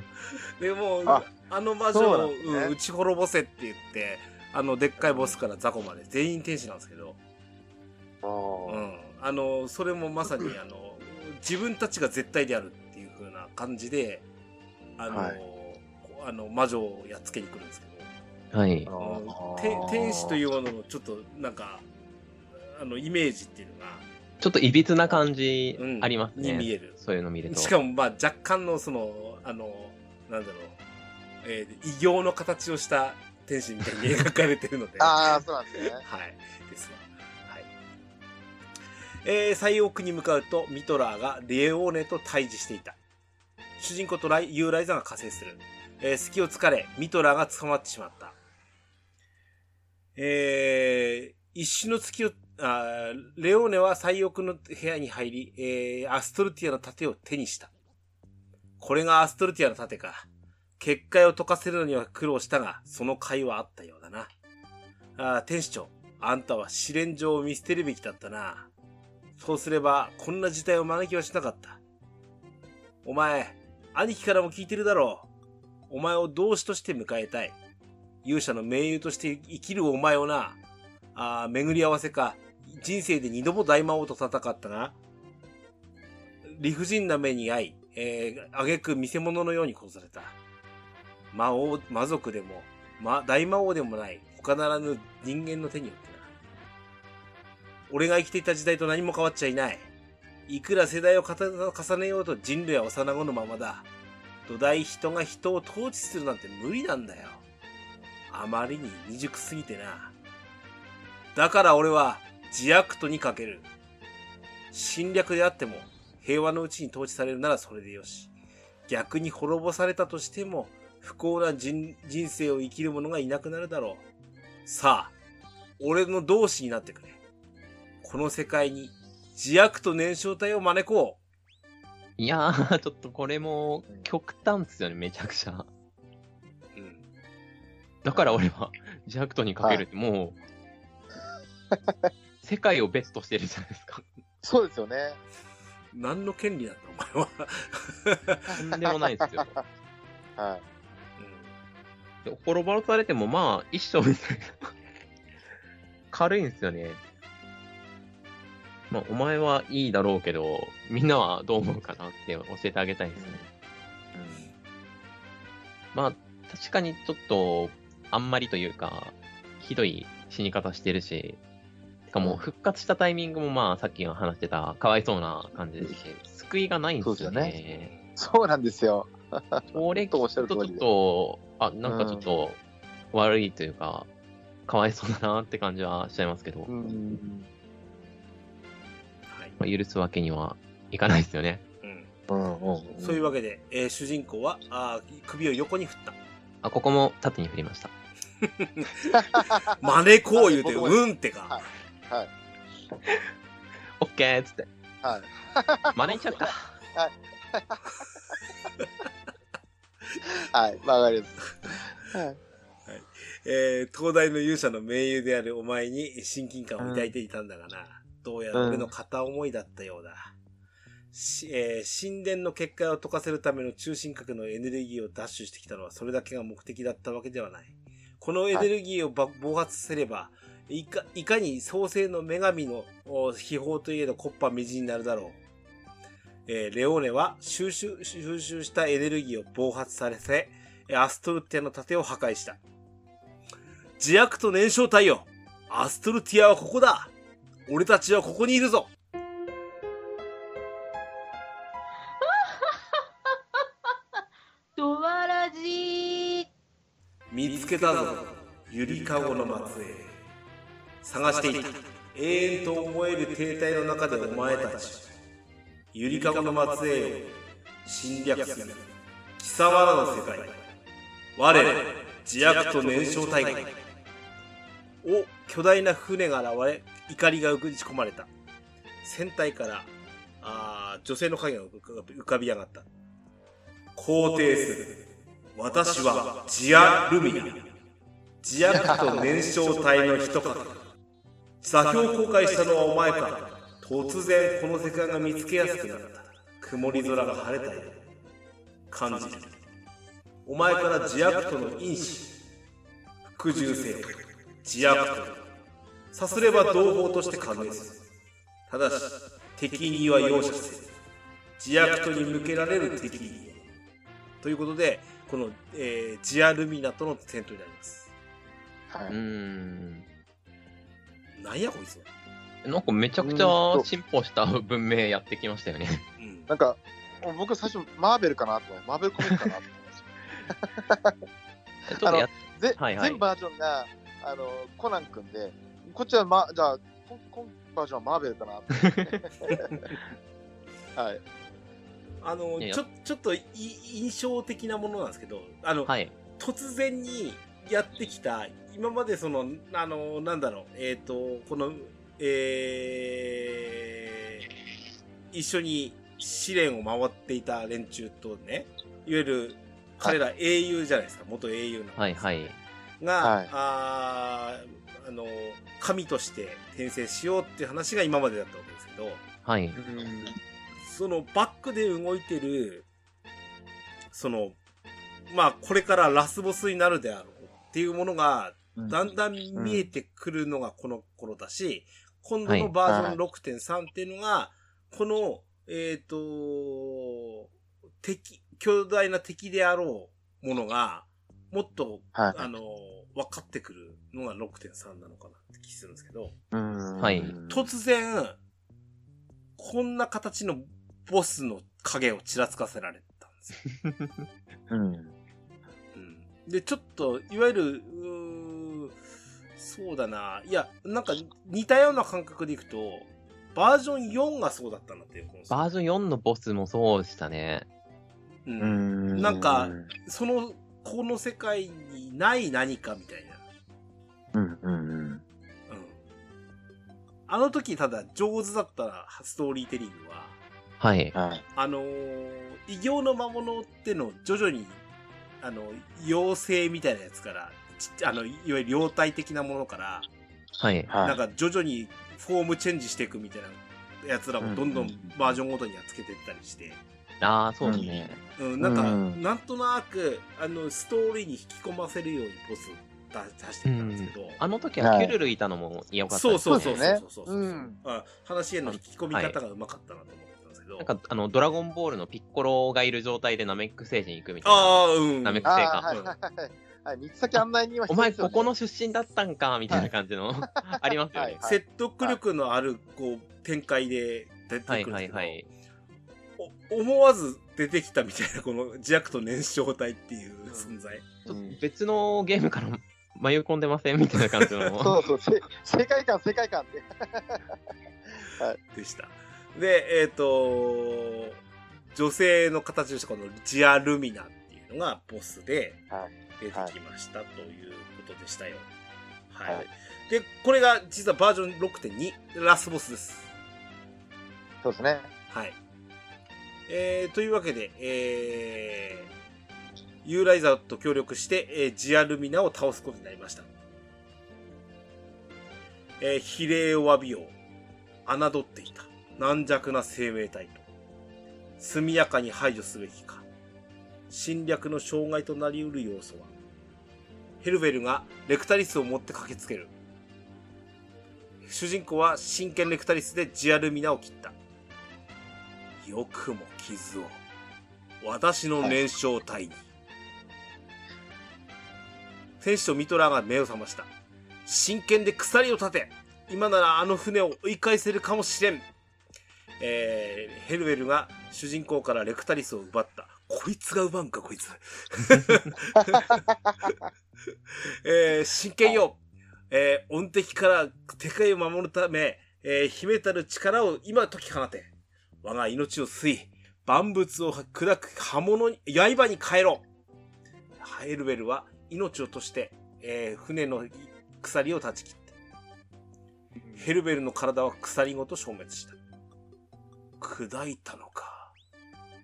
でもうああの魔女を、なんですね。うん撃ち滅ぼせって言って、あの、でっかいボスから雑魚まで全員天使なんですけど、あうーん。あの、それもまさに、あの、自分たちが絶対であるっていう風な感じで、あの、はい。こうあの魔女をやっつけに来るんですけど、あ。はい。あうん。ーて天使というもののちょっとなんか、あの、イメージっていうのが、ちょっといびつな感じうんありますね。に見える。そういうの見ると。しかも、まあ、若干の、その、あの、なんだろう、えー異形の形をした天使みたいに描かれてるので、は あー、そうなんですね。い、ですわ。はい。えー、西奥に向かうと、ミトラーがレオーネと対峙していた。主人公とライユーライザーが加勢する。えー、隙を突かれ、ミトラーが捕まってしまった。えー、一瞬の隙を、あレオーネは最奥の部屋に入り、えー、アストルティアの盾を手にした。これがアストルティアの盾か。結界を解かせるのには苦労したが、その甲斐はあったようだな。あ天使長、あんたは試練場を見捨てるべきだったな。そうすれば、こんな事態を招きはしなかった。お前、兄貴からも聞いてるだろう。お前を同志として迎えたい。勇者の盟友として生きるお前をな。あー巡り合わせか。人生で二度も大魔王と戦ったが、理不尽な目に遭い、えー、挙句見せ物のように殺された。魔王、魔族でも、ま、大魔王でもない、他ならぬ人間の手によってな。俺が生きていた時代と何も変わっちゃいない。いくら世代を重ねようと人類は幼子のままだ。土台人が人を統治するなんて無理なんだよ。あまりに未熟すぎてな。だから俺は自悪とにかける。侵略であっても平和のうちに統治されるならそれでよし。逆に滅ぼされたとしても不幸な人人生を生きる者がいなくなるだろう。さあ、俺の同志になってくれ。この世界に自悪と燃焼体を招こいやー、ちょっとこれも極端っすよね、めちゃくちゃ。う。うん。だから俺は、ジャクトにかけるってもう、世界をベストしてるじゃないですか。そうですよね。何の権利なんだ、お前は。とんでもないですよ。はい。で滅ぼされてもまあ、一生みたいな。軽いんですよね。まあ、お前はいいだろうけど、みんなはどう思うかなって教えてあげたいですね。まあ、確かにちょっと、あんまりというか、ひどい死に方してるし、しかも復活したタイミングもまあ、さっき話してた、かわいそうな感じですし、救いがないんですよね。そうなんですよ。これ、とおっしゃるちょっ通りでと、あ、なんかちょっと、悪いというか、かわいそうだなって感じはしちゃいますけど。まあ、許すわけにはいかないですよね。うん。うんうん。そういうわけで、えー主人公は、あー首を横に振った。あ、ここも縦に振りました。真似こう言うて、うんってか。はい。オッケーっつって。はい。真似ちゃった。はい。わかります。はい。えー東大の勇者の盟友であるお前に親近感を抱いていたんだがな。どうやら俺の片思いだったようだ。しえー神殿の結界を解かせるための中心核のエネルギーを奪取してきたのはそれだけが目的だったわけではない。このエネルギーをば暴発させれば、いか、いかに創世の女神のお秘宝といえどコッパみじんになるだろう。えーレオーネは収集、収集したエネルギーを暴発されせ、アストルティアの盾を破壊した。自悪と燃焼体よアストルティアはここだ。俺たちはここにいるぞ。ドワラジー。見つけたぞ。ゆりかごの末裔探していた。永遠と思える停滞の中でお前たちゆりかごの末裔を侵略する。貴様らの世界我ら自悪と燃焼大会。お巨大な船が現れ怒りが打ち込まれた。船体からあ女性の影が浮かび上がった。肯定する。私はジア・ルミナ自悪と燃焼体の一角。座標公開したのはお前か突然この世界が見つけやすくなった。曇り空が晴れたよ。感じる。お前から自悪との因子。服従せよ。自悪と。さすれば同胞として加盟す。るただし敵には容赦せる自悪とに向けられる敵に。ということでこの、えージアルミナとの戦闘になります。はい。うーん。なんやこいつは、なんかめちゃくちゃ進歩した文明やってきましたよね。うんなんか、僕最初マーベルかなと思って、マーベルコミックかなと思ってちょっとやっぜはいはい全バージョンがあのコナン君で、こっちは、ま、じゃあ、こ今バージョンはマーベルかなと思って。はい。あのちょちょっとい印象的なものなんですけどあの、はい。突然にやってきた今までそのあのなんだろうえっ、とこのえー、一緒に試練を回っていた連中とねいわゆる彼ら英雄じゃないですか元英雄のはいはい。が、はいあーあの神として転生しようっていう話が今までだったわけですけどはい。そのバックで動いてるそのまあこれからラスボスになるであろうっていうものがだんだん見えてくるのがこの頃だし、今度のバージョン6.3っていうのが、この、えっ、と、敵、巨大な敵であろうものが、もっと、はい。あの、分かってくるのが6.3なのかなって気するんですけど、うん。はい。突然、こんな形のボスの影をちらつかせられたんですよ。うん。うん。で、ちょっと、いわゆる、そうだな。いや、なんか似たような感覚でいくと、バージョン4がそうだったなっていう。バージョン4のボスもそうでしたね。う。うんんなんか、その、この世界にない何かみたいな。うんうんうん。うん。あの時ただ上手だったストーリーテリングは、はい。はい。あのー異形の魔物ってのを徐々に、あの、妖精みたいなやつから、ちあの、いわゆる妖体的なものから、はい。はい。なんか徐々にフォームチェンジしていくみたいなやつらをどんどんバージョンごとにやっつけていったりして、ああ、そうですね。うん、なんか、うんなんとなく、あの、ストーリーに引き込ませるようにボス出出していったんですけど、あの時はキュルルいたのも良かったですね。そうそうそうそうですねそうそうそう、うんあ話への引き込み方がうまかったなと思ったんですけど、なんか、あの、ドラゴンボールのピッコロがいる状態でナメック星人行くみたいな。ああ、うん。ナメックあ星か。ーはいはいはい。はい、三つ先案内にはお前、ここの出身だったんかみたいな感じの、ありますよね。はい説得力のある、こう、展開で出てくはいるんですけど、はいはい。お思わず出てきたみたいな、この自悪と燃焼体っていう存在。ちょっと別のゲームから迷い込んでません？みたいな感じの。そうそう、せ世界観、世界観って。でした。で、えっ、と、女性の形をしたこのジアルミナっていうのがボスではい出てきましたということでしたよ。はい。はいで、これが実はバージョン6.2、ラスボスです。そうですね。はい。えー、というわけで、えー、ユーライザーと協力して、えージアルミナを倒すことになりました。えー、比例を詫びよう。侮っていた。軟弱な生命体と。速やかに排除すべきか。侵略の障害となり得る要素は。ヘルベルがレクタリスを持って駆けつける。主人公は真剣レクタリスでジアルミナを切った。よくも傷を。私の燃焼体に。戦士とミトラーが目を覚ました。真剣で鎖を立て、今ならあの船を追い返せるかもしれん。えー、ヘルウェルが主人公からレクタリスを奪った。こいつが奪うんか、こいつ。えー、真剣よ。えー、音敵から世界を守るため、えー、秘めたる力を今解き放て。我が命を吸い、万物を砕く刃物に、刃に変えろ。ヘルベルは命を落として、えー、船の鎖を断ち切った。ヘルベルの体は鎖ごと消滅した。砕いたのか。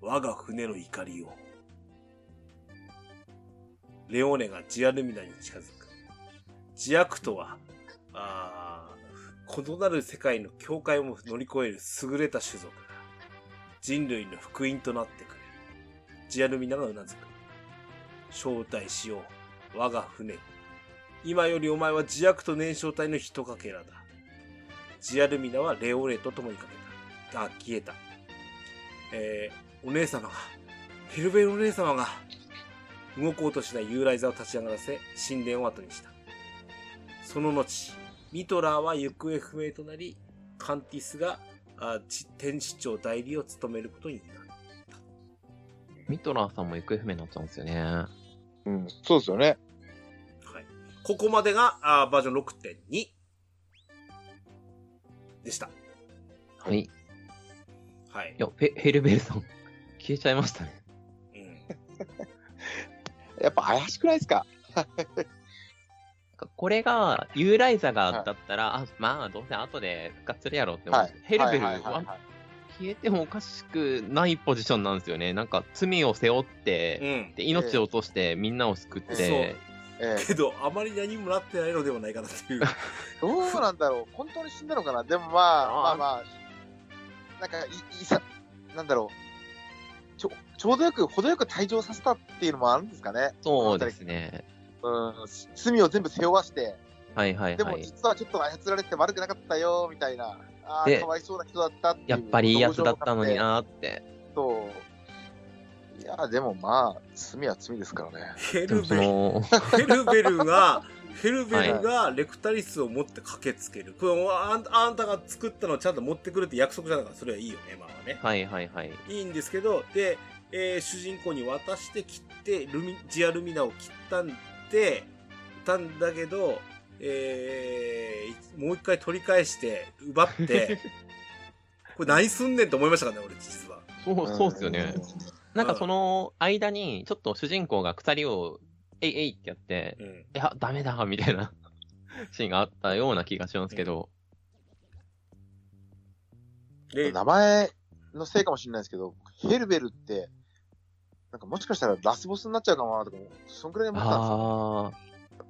我が船の怒りを。レオーネがジアルミナに近づく。ジアクトは、あ異なる世界の境界を乗り越える優れた種族だ。人類の福音となってくれる。ジアルミナがうなずく。招待しよう。我が船。今よりお前はジアクト燃焼体の一かけらだ。ジアルミナはレオーネと共にかけた。あ、消えた。えー、お姉様が、ヘルベルお姉様が、動こうとしないユーライザを立ち上がらせ、神殿を後にした。その後、ミトラーは行方不明となり、カンティスが、あち天使長代理を務めることになる。ミトラーさんも行方不明になっちゃうんですよね。うん、そうですよね。はい。ここまでが、あバージョン6.2でした。はい。いはい。や、ヘヘルベルさん、消えちゃいましたね。うん。やっぱ怪しくないですか？これが、ユーライザがだったら、あ、まあ、どうせ後で復活するやろうって思って、ヘルベルはいはいはいははい消えてもおかしくないポジションなんですよね。なんか、罪を背負って、うん。で命を落としてみんなを救って、そうええけど、あまり何もなってないのではないかなっていう。どうなんだろう本当に死んだのかな？でもまあ、まあまあ、なんかい、いさ、なんだろう。ちょ、ちょうどよく、程よく退場させたっていうのもあるんですかね。そうですね。うん、罪を全部背負わして、はいはいでもはい。実はちょっと操られて悪くなかったよ、みたいな。ああ、でかわいそうな人だったっていう。やっぱりいいやつだったのになーって。そう。いや、でもまあ、罪は罪ですからね。ヘルベル、の、ヘルベルが、ヘルベルがレクタリスを持って駆けつける。これあんあんたが作ったのをちゃんと持ってくるって約束じゃなかったらそれはいいよね、まあね。はいはいはい。いいんですけど、で、えー主人公に渡して切って、ルミ、ジアルミナを切ったんで、たんだけど、えーもう一回取り返して、奪って、これ何すんねんと思いましたからね、俺実は。そう、そうっすよね。なんかその間に、ちょっと主人公が鎖を、えいえいってやって、うん。いや、ダメだ、みたいな シーンがあったような気がしますけど、で、名前のせいかもしれないですけど、ヘルベルって、なんかもしかしたらラスボスになっちゃうかもなとか、そんくらい思ってたんですよ。あ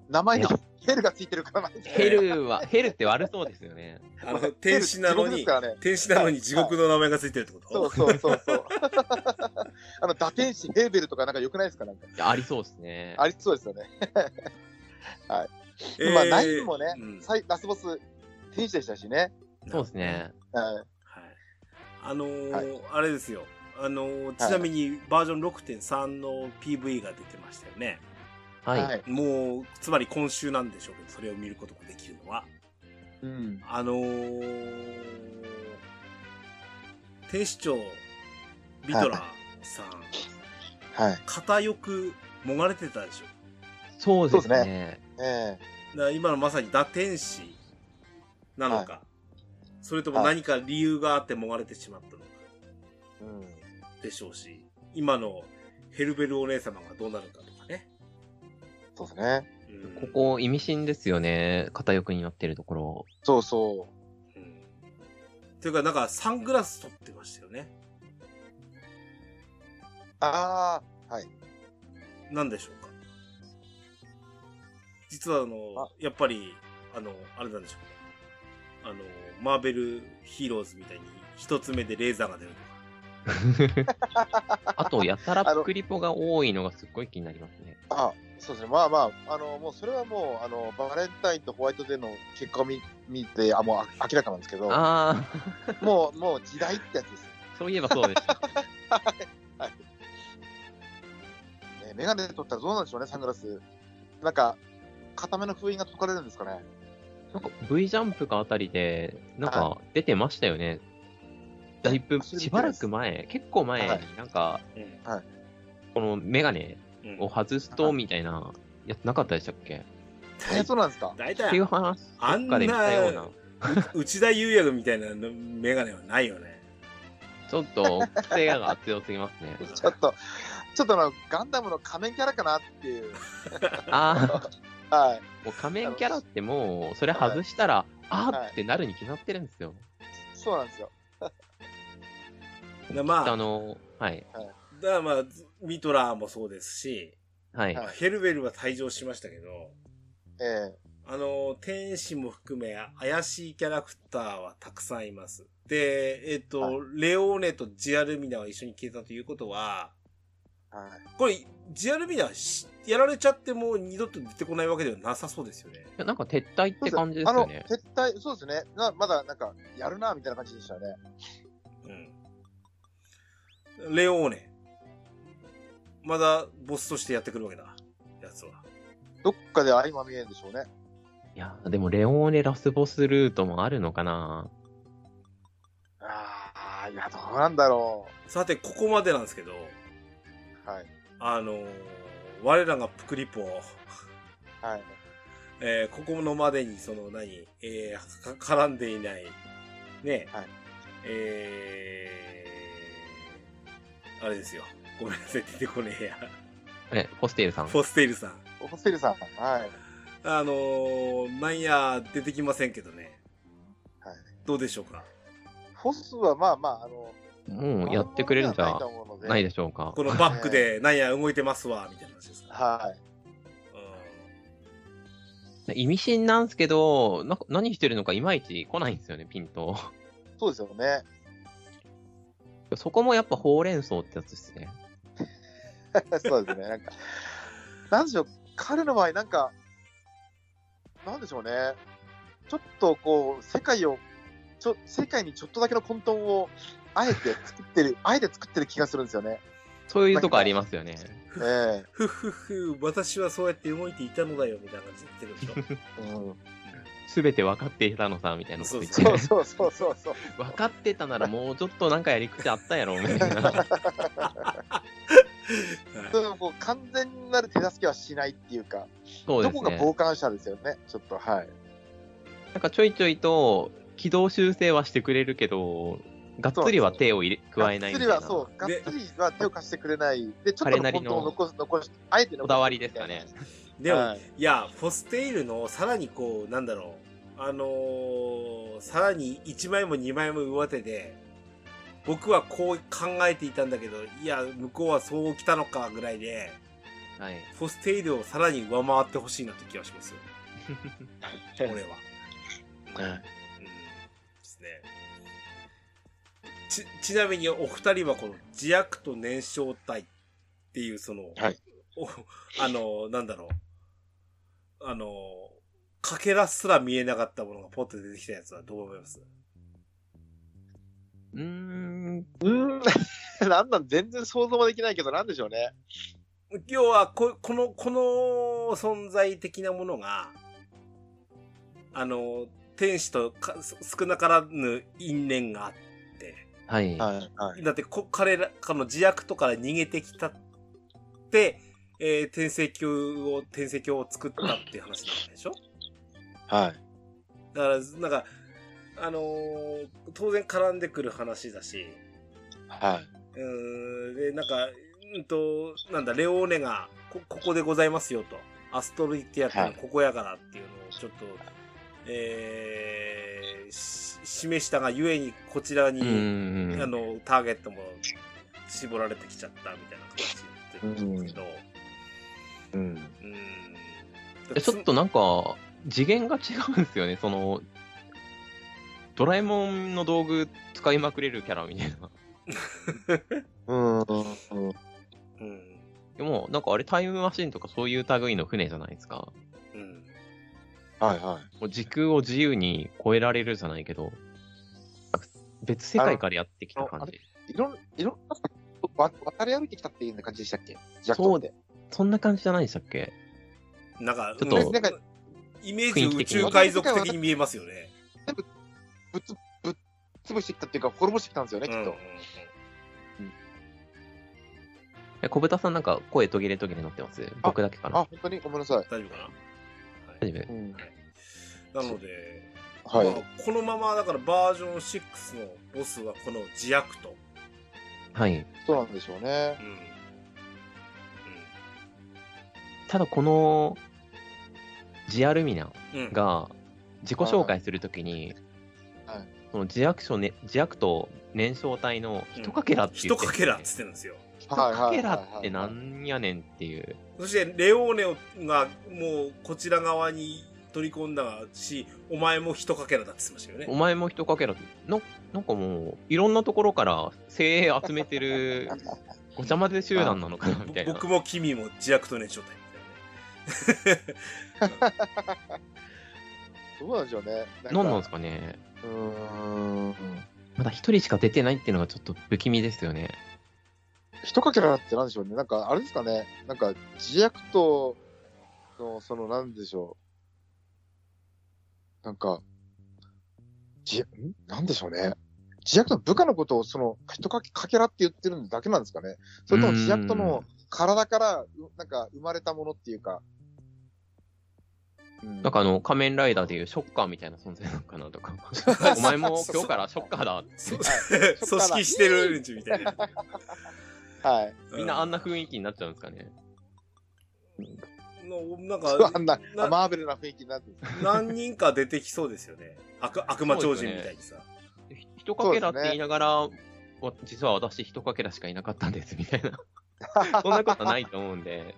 名前にヘルがついてるからなんですー、ヘルは、ヘルって悪そうですよね。あの、天使なのにね。天使なのに地獄の名前がついてるってこと？そうそうそうそう。あの、打天使 ヘルベルとかなんか良くないですか？なんか。いやありそうですね。ありそうですよね。えーまあ、ナインもね、うん最ラスボス、天使でしたしね。そうですね。はいはい。あのーはいあれですよ。あのーちなみにバージョン6.3の PV が出てましたよね。はい。はい。もう、つまり今週なんでしょうけど、それを見ることができるのは。うん。あのー、天使長、ビトラさん、はい。肩よくもがれてたでしょ？そうですそうね。えだから今のまさに打天使なのか、それとも何か理由があってもがれてしまったのかえうん。でしょうし、今のヘルベルお姉様がどうなるかとかね。そうですね。うんここ、意味深ですよね。片翼になってるところ。そうそうん。というか、なんかサングラス取ってましたよね。う。ああ、はい。なんでしょうか。実はあの、あやっぱり、あの、あれなんでしょうか。あの、マーベルヒーローズみたいに一つ目でレーザーが出るとか。あと、やたらプリポが多いのがすっごい気になりますね。あそうですね。まあまあ、あの、もうそれはもう、あの、バレンタインとホワイトデーの結果を見見て、あ、もうあ明らかなんですけど、ああ、もう、もう時代ってやつです。そういえばそうです。ね、メガネ取ったらどうなんでしょうね、サングラス。なんか、固めの封印が解かれるんですかね。なんか V ジャンプかあたりで、なんはか出てましたよね。だいぶ、しばらく前、結構前はいになんか、うんこのメガネうんを外すとみたいなやつなかったでしたっけ？え、そうなんですか？大っていう体、話、あんなどっかで見たような。内田裕也みたいなのメガネはないよね。ちょっと、癖が強すぎますね。ちょっと、ちょっとあの、ガンダムの仮面キャラかなっていう。ああ、はい。もう仮面キャラってもう、それ外したら、あはいーってなるに決まってるんですよ。そうなんですよ。だまあ、あの、はい。だからまあ、ミトラーもそうですし、はい。はいヘルベルは退場しましたけど、えあの、天使も含め怪しいキャラクターはたくさんいます。で、えっ、と、はいレオーネとジアルミナは一緒に消えたということは、えはい。これ、ジアルミナはしやられちゃってもう二度と出てこないわけではなさそうですよね。いやなんか撤退って感じですあの、よね。撤退、そうですね。なまだなんか、やるな、みたいな感じでしたよね。うん。レオーネ。まだボスとしてやってくるわけだ。やつは。どっかで相まみえんでしょうね。いや、でもレオーネラスボスルートもあるのかなああ、いや、どうなんだろさて、ここまでなんですけど、う。はい。あのー我らがプクリポ、はい。えーここのまでに、その何、えーか絡んでいない、ね、はいえー、あれですよ。ごめんなさい、出てこねえや。え、ホステールさん。フォステイルさん。ホステルさん。はい。あのー、なんや、出てきませんけどね。はい。どうでしょうか？フォスはまあまあ、あの、もうやってくれるんじゃないで。しょうか。このバックで、なんや、動いてますわ、みたいな話ですか。はい。意味深なんですけど、なんか何してるのかいまいち来ないんですよね、ピンと。そうですよね。そこもやっぱほうれん草ってやつですね。そうですね。なんか、なんでしょう、彼の場合、なんか、なんでしょうね。ちょっとこう、世界を、ちょ、世界にちょっとだけの混沌を、あえて作ってる、あえて作ってる気がするんですよね。そういうとこありますよね。えふっふっふ、私はそうやって動いていたのだよ、みたいな感じで言ってるでしょ。えうん。すべて分かっていたのさ、みたいなこと言って。そうそうそうそうそう。分かってたならもうちょっとなんかやり口あったやろ、みたいな。でもこう完全なる手助けはしないっていうか、そうですね。どこが傍観者ですよね、ちょっと、はい。なんかちょいちょいと軌道修正はしてくれるけど、がっつりは手を入れ加えないみたいな。がっつりはそう、がっつりは手を貸してくれない。で、ちょっとを残す、残し、あえてこだわりですかね。でも、はいい、や、フォステイルのさらにこう、なんだろう、あのーさらに1枚も2枚も上手で、僕はこう考えていたんだけど、いや、向こうはそう来たのかぐらいで、はい。フォステイルをさらに上回ってほしいなって気がしますよ。俺は。はいち、ちなみにお二人はこの自悪と燃焼体っていうその、はいおあの、なんだろう。あの、かけらすら見えなかったものがポッと出てきたやつはどう思います？うーん。うーん、なんなん、全然想像もできないけど、なんでしょうね。要はこ、この、この存在的なものが、あの、天使とか少なからぬ因縁があって、はい。はい、はい。だってこ、彼ら、この自悪とから逃げてきたって、えー、転生鏡を、転生鏡を作ったっていう話なんでしょ？はい。だから、なんか、あのー当然絡んでくる話だし、はい。うーん、で、なんか、うんと、なんだ、レオーネが、こ、ここでございますよと。アストロイティアってここやからっていうのをちょっと、えー、し示したがゆえに、こちらに。あの、ターゲットも絞られてきちゃったみたいな形になってるんですけど、うん。うん。えちょっとなんか、次元が違うんですよね。その、ドラえもんの道具使いまくれるキャラみたいな。うん。うん。うん。でも、なんかあれタイムマシンとかそういう類の船じゃないですか。うん。はい、はい。もう時空を自由に超えられるじゃないけど、別世界からやってきた感じ。いろん、いろんな、わ渡り歩いてきたっていう感じでしたっけ？そうで。そんな感じじゃないでしたっけ？なんか、ちょっとうんなんかイメージ宇宙海賊的に見えますよね。ぶっつ、ぶっ潰してきたっていうか、滅ぼしてきたんですよね、きっとうんうん。え小豚さんなんか声途切れ途切れになってます？僕だけかな？あ、本当に？ごめんなさい。大丈夫かな？はい。大丈夫うん。なので、はい。まあ、このままだからバージョン6のボスはこのジアクト。はい。そうなんでしょうねう。ん。ただこの、ジアルミナうん。うん、が自己紹介するときに、はいその自悪書ね、自悪と燃焼体の一かけらって言一ってかけらっつってるんですよ。一かけらってなんやねんっていう。そして、レオーネがもうこちら側に取り込んだし、お前も一かけらだって言ってましたよねお。前も一かけらって、ななんかもう、いろんなところから精鋭集めてる、ごちゃ混ぜ集団なのかなみたいな。僕も君も自悪と燃焼体みたいなね。どうなんでしょうね。何なんですかね。うーん。まだ一人しか出てないっていうのがちょっと不気味ですよね。一かけらってなんでしょうね。なんか、あれですかね。なんか、自悪との、その、なんでしょう。なんか、じ、ん？なんでしょうね。自悪と部下のことを、その、一かけかけらって言ってるだけなんですかね。それとも自悪との体から、うなんか、生まれたものっていうか。うんなんかあの、仮面ライダーでいうショッカーみたいな存在なのかなとか。お前も今日からショッカーだって。組織してる連中みたいな。はい。みんなあんな雰囲気になっちゃうんですかね。のなんそう あかんな、なマーベルな雰囲気になって何人か出てきそうですよね。悪悪魔超人みたいにさ。ひ一かけらって言いながら、わ実は私一かけらしかいなかったんですみたいな。そんなことないと思うんで。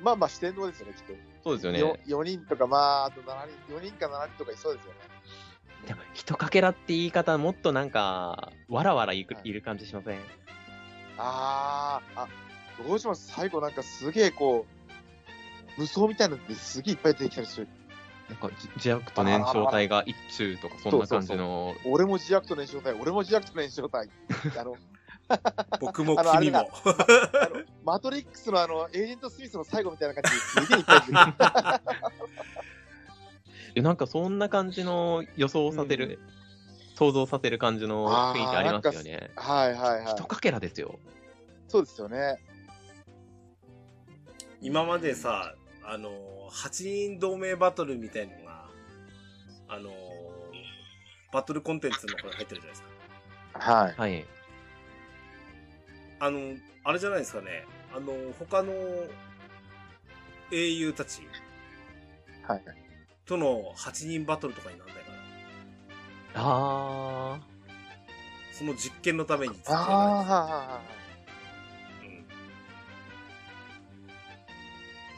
まあまあ、四天王ですよね、きっと。そうですよね。よ4人とか、まあ、あと7人、4人か7人とかいそうですよね。でも、一かけらって言い方、もっとなんか、わらわらいくいる感じしません？あー、あ、どうします最後なんかすげえこう、無双みたいなのですげえいっぱい出てきたりする。なんか、じ自悪と燃焼体が一中とか、そんな感じの。俺も自悪と燃焼体、俺も自悪と燃焼体。あの、僕もあのあれ君も。あのマトリックスのあの、エージェント・スミスの最後みたいな感じですげえいっぱい出てくる。いやなんか、そんな感じの予想させる、想像させる感じの雰囲気ありますよね。はいはいはい一。かけらですよ。そうですよね。今までさ、あの、8人同盟バトルみたいのが、あの、バトルコンテンツの中に入ってるじゃないですか。はい。はい。あの、あれじゃないですかね。あの、他の英雄たちはい。との8人バトルとかになんないかな。あその実験のためにああ、はいはうん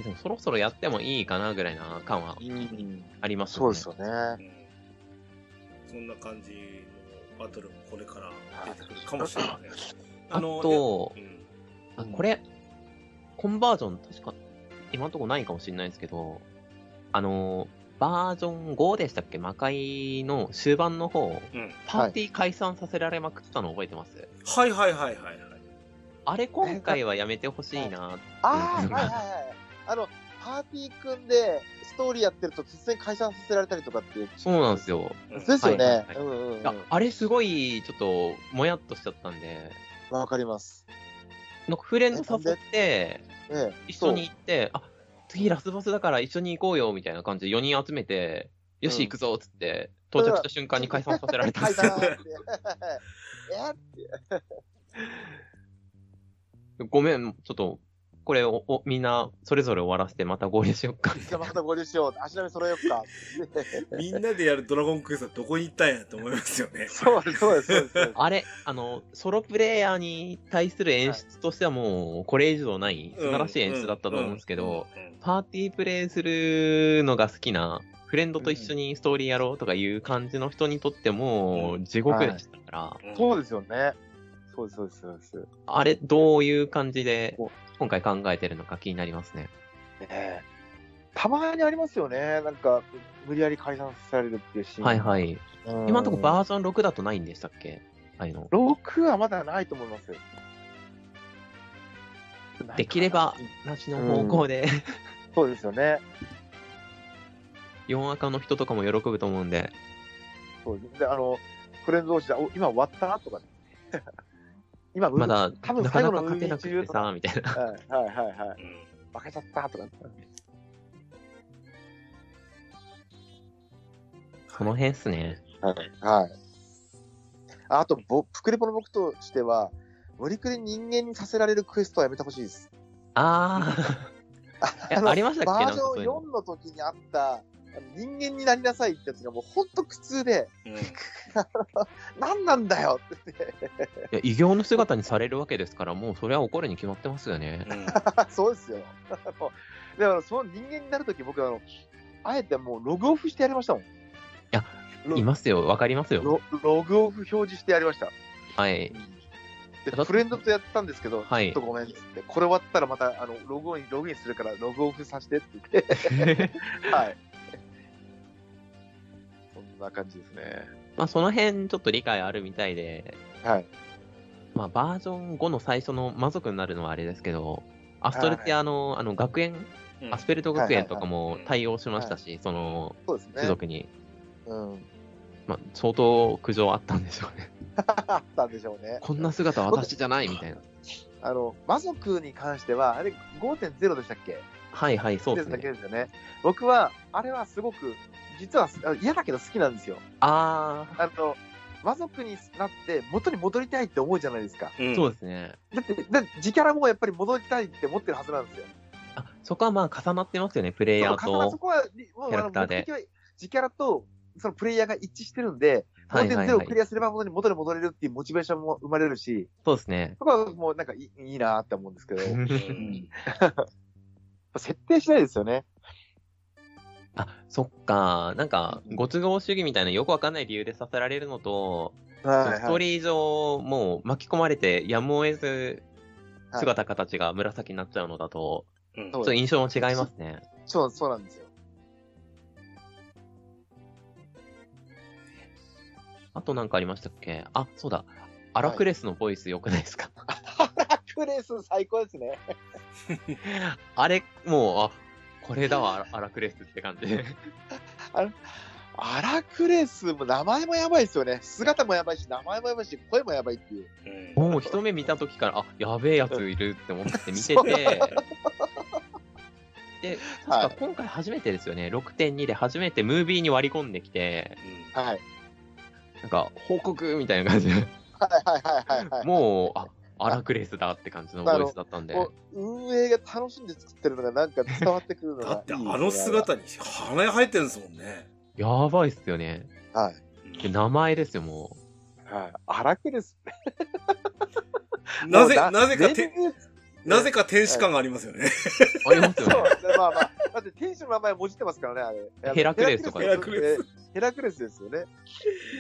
ー。でも、そろそろやってもいいかなぐらいな感は。ありますそうですよね。うんそんな感じのバトルもこれから出てくるかもしれません。あとう、んあこれ、コンバージョン、確か、今のところないかもしれないですけど、あの、バージョン5でしたっけ？魔界の終盤の方、うん。パーティー解散させられまくったの覚えてます、はいはいはいはいはい。あれ今回はやめてほしいな。ああ、はいはいはい。あの、パーティー組んで、ストーリーやってると突然解散させられたりとかっていう。そうなんですよ。うんですよね。あれすごい、ちょっと、もやっとしちゃったんで、わかります。なんかフレンド誘って、ええ。一緒に行って、あ、次ラスボスだから一緒に行こうよ、みたいな感じで4人集めて、よしうん行くぞ、っつって、到着した瞬間に解散させられたんですよ。ごめん、ちょっと、これをおみんなそれぞれ終わらせてまた合流しよっか。じゃあまた合流しよう。足並み揃えよっか。みんなでやるドラゴンクエストどこに行ったんやと思いますよね。そうです、そうです、そうです。あれ、あの、ソロプレイヤーに対する演出としてはもう、これ以上ない素晴らしい演出だったと思うんですけど、パーティープレイするのが好きな、フレンドと一緒にストーリーやろうとかいう感じの人にとっても、地獄でしたから、うんそうですよね。そうです、そうです、そうです。あれ、どういう感じでお、今回考えてるのか気になりますね。ねえたまにありますよね。なんか、無理やり解散されるっていうシーン。はいはい。うん今のところバージョン6だとないんでしたっけ？あの。6はまだないと思いますよ。できれば、なしの方向で、そうですよね。4赤の人とかも喜ぶと思うんで、そうで、あの、フレンド同士で、お、今終わった？とか、ね、今、まだ、多分最後の勝てなくてさ、みたいな。はいはいはいはい。負けちゃったとか。この辺っすね。はい。はい。あと、ぼ、プクレポの僕としては、無理くり人間にさせられるクエストはやめてほしいです。あ あ。あありましたっけ？バージョン4の時にあった、あの人間になりなさいってやつがもうほんと苦痛で、うん。何なんだよって言って。あ、いや、異形の姿にされるわけですから、もうそれは怒るに決まってますよね。うん そうですよ。だからその人間になるとき僕あの、あえてもうログオフしてやりましたもん。いや、ロいますよ、わかりますよ。ロログオフ表示してやりました。はい。フレンドとやったんですけど、はいちょっとごめんっつって、これ終わったらまたあのログイン、ログインするからログオフさせてって言って、はい。そんな感じですね。まあ、その辺、ちょっと理解あるみたいで、はい。まあ、バージョン5の最初の魔族になるのはあれですけど、アストルティアの、あの、学園、うんアスペルト学園とかも対応しましたし、その、そうですね。種族に。うん。まあ、相当苦情あったんでしょうね。あったんでしょうね。こんな姿は私じゃないみたいな。あの、魔族に関しては、あれ5.0でしたっけ？はいはい、そうですだけね。ですよね。僕は、あれはすごく、実はあ嫌だけど好きなんですよ。ああの、魔族になって元に戻りたいって思うじゃないですか。うんあ、そうですね。だって、だって自キャラもやっぱり戻りたいって思ってるはずなんですよ。あ、そこはまあ重なってますよね、プレイヤーと。そこは、もうキャラクターであの目的は自キャラと、そのプレイヤーが一致してるんで、5.0はいはいはいをクリアすれば元に戻れるっていうモチベーションも生まれるし、そうですね。そこはもうなんかいいいいなって思うんですけど、うん 設定しないですよね。あ、そっか。なんか、ご都合主義みたいなよくわかんない理由でさせられるのと、はいストーリー上、もう巻き込まれてやむを得ず、はい姿形が紫になっちゃうのだと、うんそうちょっと印象も違いますね。そう、そうなんですよ。あとなんかありましたっけ？あ、そうだ。アラクレスのボイス良くないですか、ハラクレス最高ですね。あれ、もう、あ、これだわ、アラクレスって感じで。アラクレスも名前もやばいですよね。姿もやばいし、名前もやばいし、声もやばいっていう。うんもう一目見た時から、あ、やべえやついるって思って見てて、で、確か今回初めてですよね、6.2で初めてムービーに割り込んできて、はい。なんか、報告みたいな感じで、はいはいはいはいはい。もう、あ、アラクレスだって感じのボイスだったんで、運営が楽しんで作ってるのがなんか伝わってくるのがだってあの姿に羽生えてるんですもんね。やばいっすよね。はい。で、名前ですよ、もはい。アラクレス。なぜ、なぜかて、なぜか天使感がありますよね。う。ありますよそうね。。まあまあ。だって天使の名前もじってますからね、あれ。ヘラクレスとかヘラクレスヘラクレスですよね。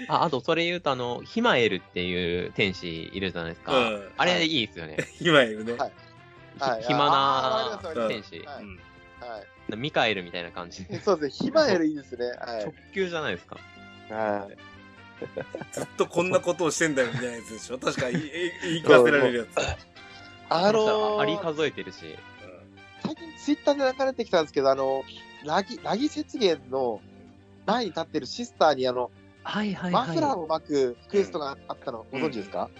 あ、あと、それ言うと、あの、ヒマエルっていう天使いるじゃないですか。うんあれいいですよね。今いるね。はいひはい暇な天使。はい。ミカエルみたいな感じで。そうですね。ヒマエルいいですね。は直い。球じゃないですか。はい。ずっとこんなことをしてんだよみたいなやつでしょ確か言い言い聞かせられるやつ。あのー、あり数えてるし。最近ツイッターで流れてきたんですけど、あの、ラギ、ラギ雪原の前に立ってるシスターにあの、はいはいマフラーはい。を巻くクエストがあったのご存知ですか、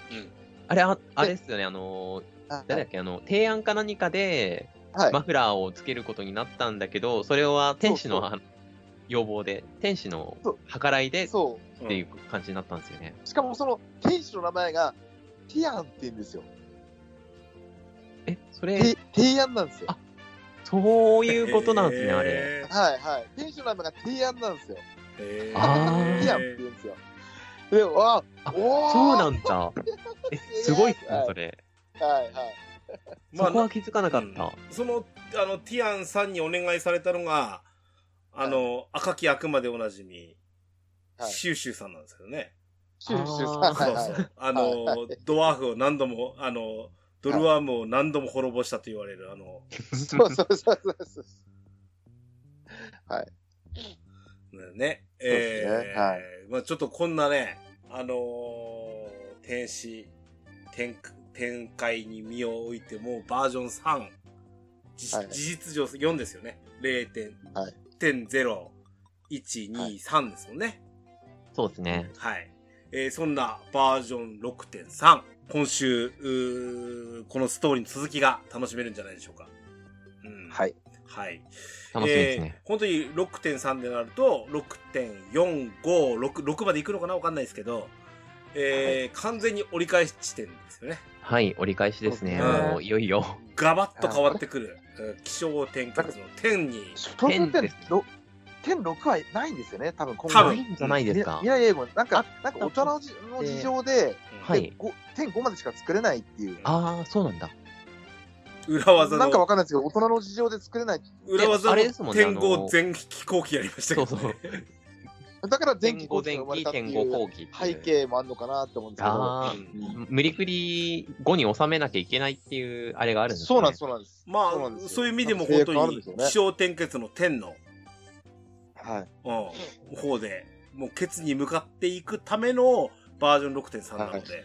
あれ、ああれですよね、あの、はい誰だっけ、あの、提案か何かで、はい。マフラーをつけることになったんだけど、それは天使のそうあ要望で、天使のそう計らいでっそていう感じになったんですよね。う。しかもその天使の名前が、ティアンって言うんですよ。え、それ、て提案なんですよ。あそういうことなんですね、あれ。へはいはい。天使の名前が提案なんですよ。あーティアンって言うんですよ。で、わあおーそうなんだ。え、すごいっすね、それ。はいはい。そこは気づかなかった。その、あの、ティアンさんにお願いされたのが、あの、赤き悪魔でおなじみ、はいシューシューさんなんですけどね。シューシューさん。はいはいそうそう。あの、はいドワーフを何度も、あの、ドルワームを何度も滅ぼしたと言われる、あの、そうそうそうそうそう。はい。ね。うですえーねはいまあちょっとこんなね、あのー天使、展展開に身を置いて、もうバージョン3、じはい事実上4ですよね。0.0、はい1、2、3ですもんね。そうですね。はい。えーそんなバージョン6.3、今週、うーこのストーリーの続きが楽しめるんじゃないでしょうか。うん。。はいい。はい。楽しみですね。えー本当に6.3でなると、6.4、5、6、6まで行くのかなわかんないですけど、えー完全に折り返し地点ですよね。はい、折り返しですね。うんもう、いよいよ。ガバッと変わってくる。うん気象転結の点に、東京点点ですろ点6はないんですよね、多分今多分ないんじゃないですか未。来英語、なんかあ、なんか大人のじの事情で、はい点5点5までしか作れないっていう。ああ、そうなんだ。裏技なんかわの、かんないですけど、大人の事情で作れない。裏技あれですもんねの点5全飛行機やりましたけど、そうね。そう。だから前期点5後期が前期、生まれたって点5いう。背景もあるのかなって思うんですけど。無理くり5に収めなきゃいけないっていう、あれがあるんですね。そうなんです、そうなんです。まそうなんですよあ、そういう意味でも本当に気象転結の点の、はい。うん、方で、もうケツに向かっていくためのバージョン6.3なので、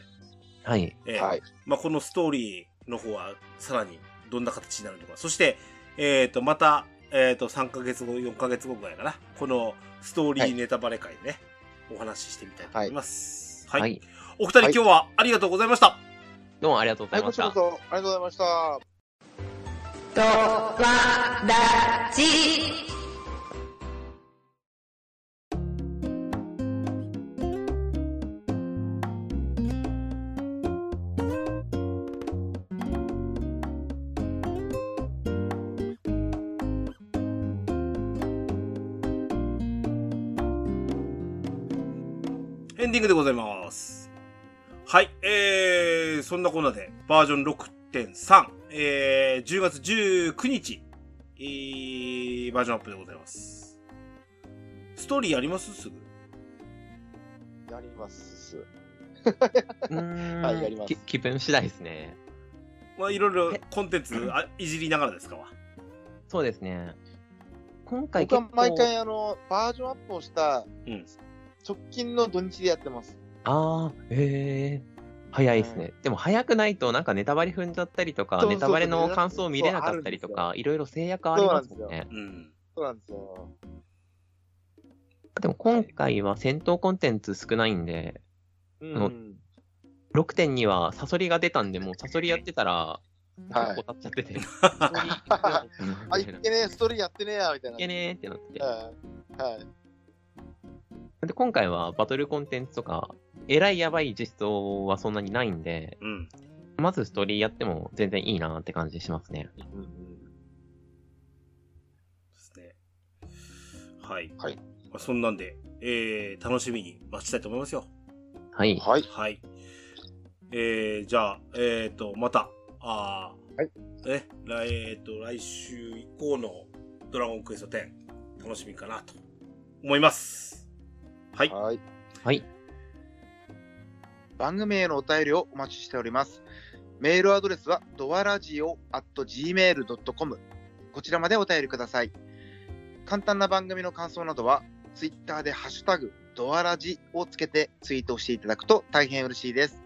はい。えーはい。まあ、このストーリーの方はさらにどんな形になるのか。そして、えっ、と、また、えっ、と、3ヶ月後、4ヶ月後ぐらいかな。このストーリーネタバレ会でね、お話ししてみたいと思います。はい。はい。お二人、はい今日はありがとうございました。どうもありがとうごはい、ざいましたこちらこ。そ、ありがとうございました。ドワラジンディングでございます。はい。えー、そんなこんなで、バージョン6.3、えー、10月19日、えー、バージョンアップでございます。ストーリーあります？すぐ。やります。はいやりますき気分次第ですね。まあ、いろいろえ？コンテンツあいじりながらですか？わ。そうですね。今回僕結構、は毎回、あの、バージョンアップをしたうん、直近の土日でやってます。ああ、へえ。早いですね。でも早くないとなんかネタバレ踏んじゃったりとか、ネタバレの感想を見れなかったりとか、いろいろ制約ありますもんね。うん。そうなんですよ。でも今回は戦闘コンテンツ少ないんで、のうん。6.2はサソリが出たんで、もうサソリやってたら、はい結構経っちゃってて。あ、いけねえ、ストーリーやってねえや、みたいな。けねーってなって。はい。はい。で、今回はバトルコンテンツとか、えらいやばい実装はそんなにないんで、うん。まずストーリーやっても全然いいなって感じしますね。ですね。はい。はいまあ、そんなんで、えー、楽しみに待ちたいと思いますよ。はい。はい。はい。えー、じゃあ、えーと、また、あーはい。ね、来、えーと、来週以降のドラゴンクエスト10、楽しみかなと思います。はい。はい。はい。番組へのお便りをお待ちしております。メールアドレスは、ドアラジオ at gmail.com。こちらまでお便りください。簡単な番組の感想などは、ツイッターでハッシュタグ、ドアラジをつけてツイートをしていただくと大変嬉しいです。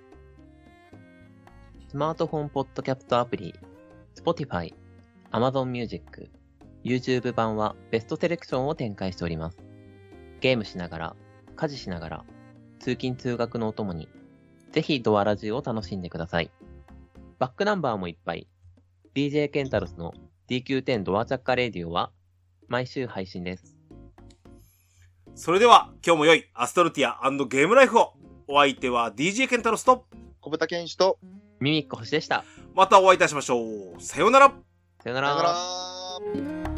スマートフォンポッドキャストアプリ、Spotify、Amazon Music、YouTube 版はベストセレクションを展開しております。ゲームしながら、家事しながら、通勤通学のお供に、ぜひドアラジオを楽しんでください。バックナンバーもいっぱい。DJ ケンタロスの DQ10 ドアチャッカレディオは毎週配信です。それでは、今日も良いアストルティアゲームライフを。お相手は DJ ケンタロスと、小豚健士と、ミミック星でした。またお会いいたしましょう。さようなら。さよなさよなら。ら。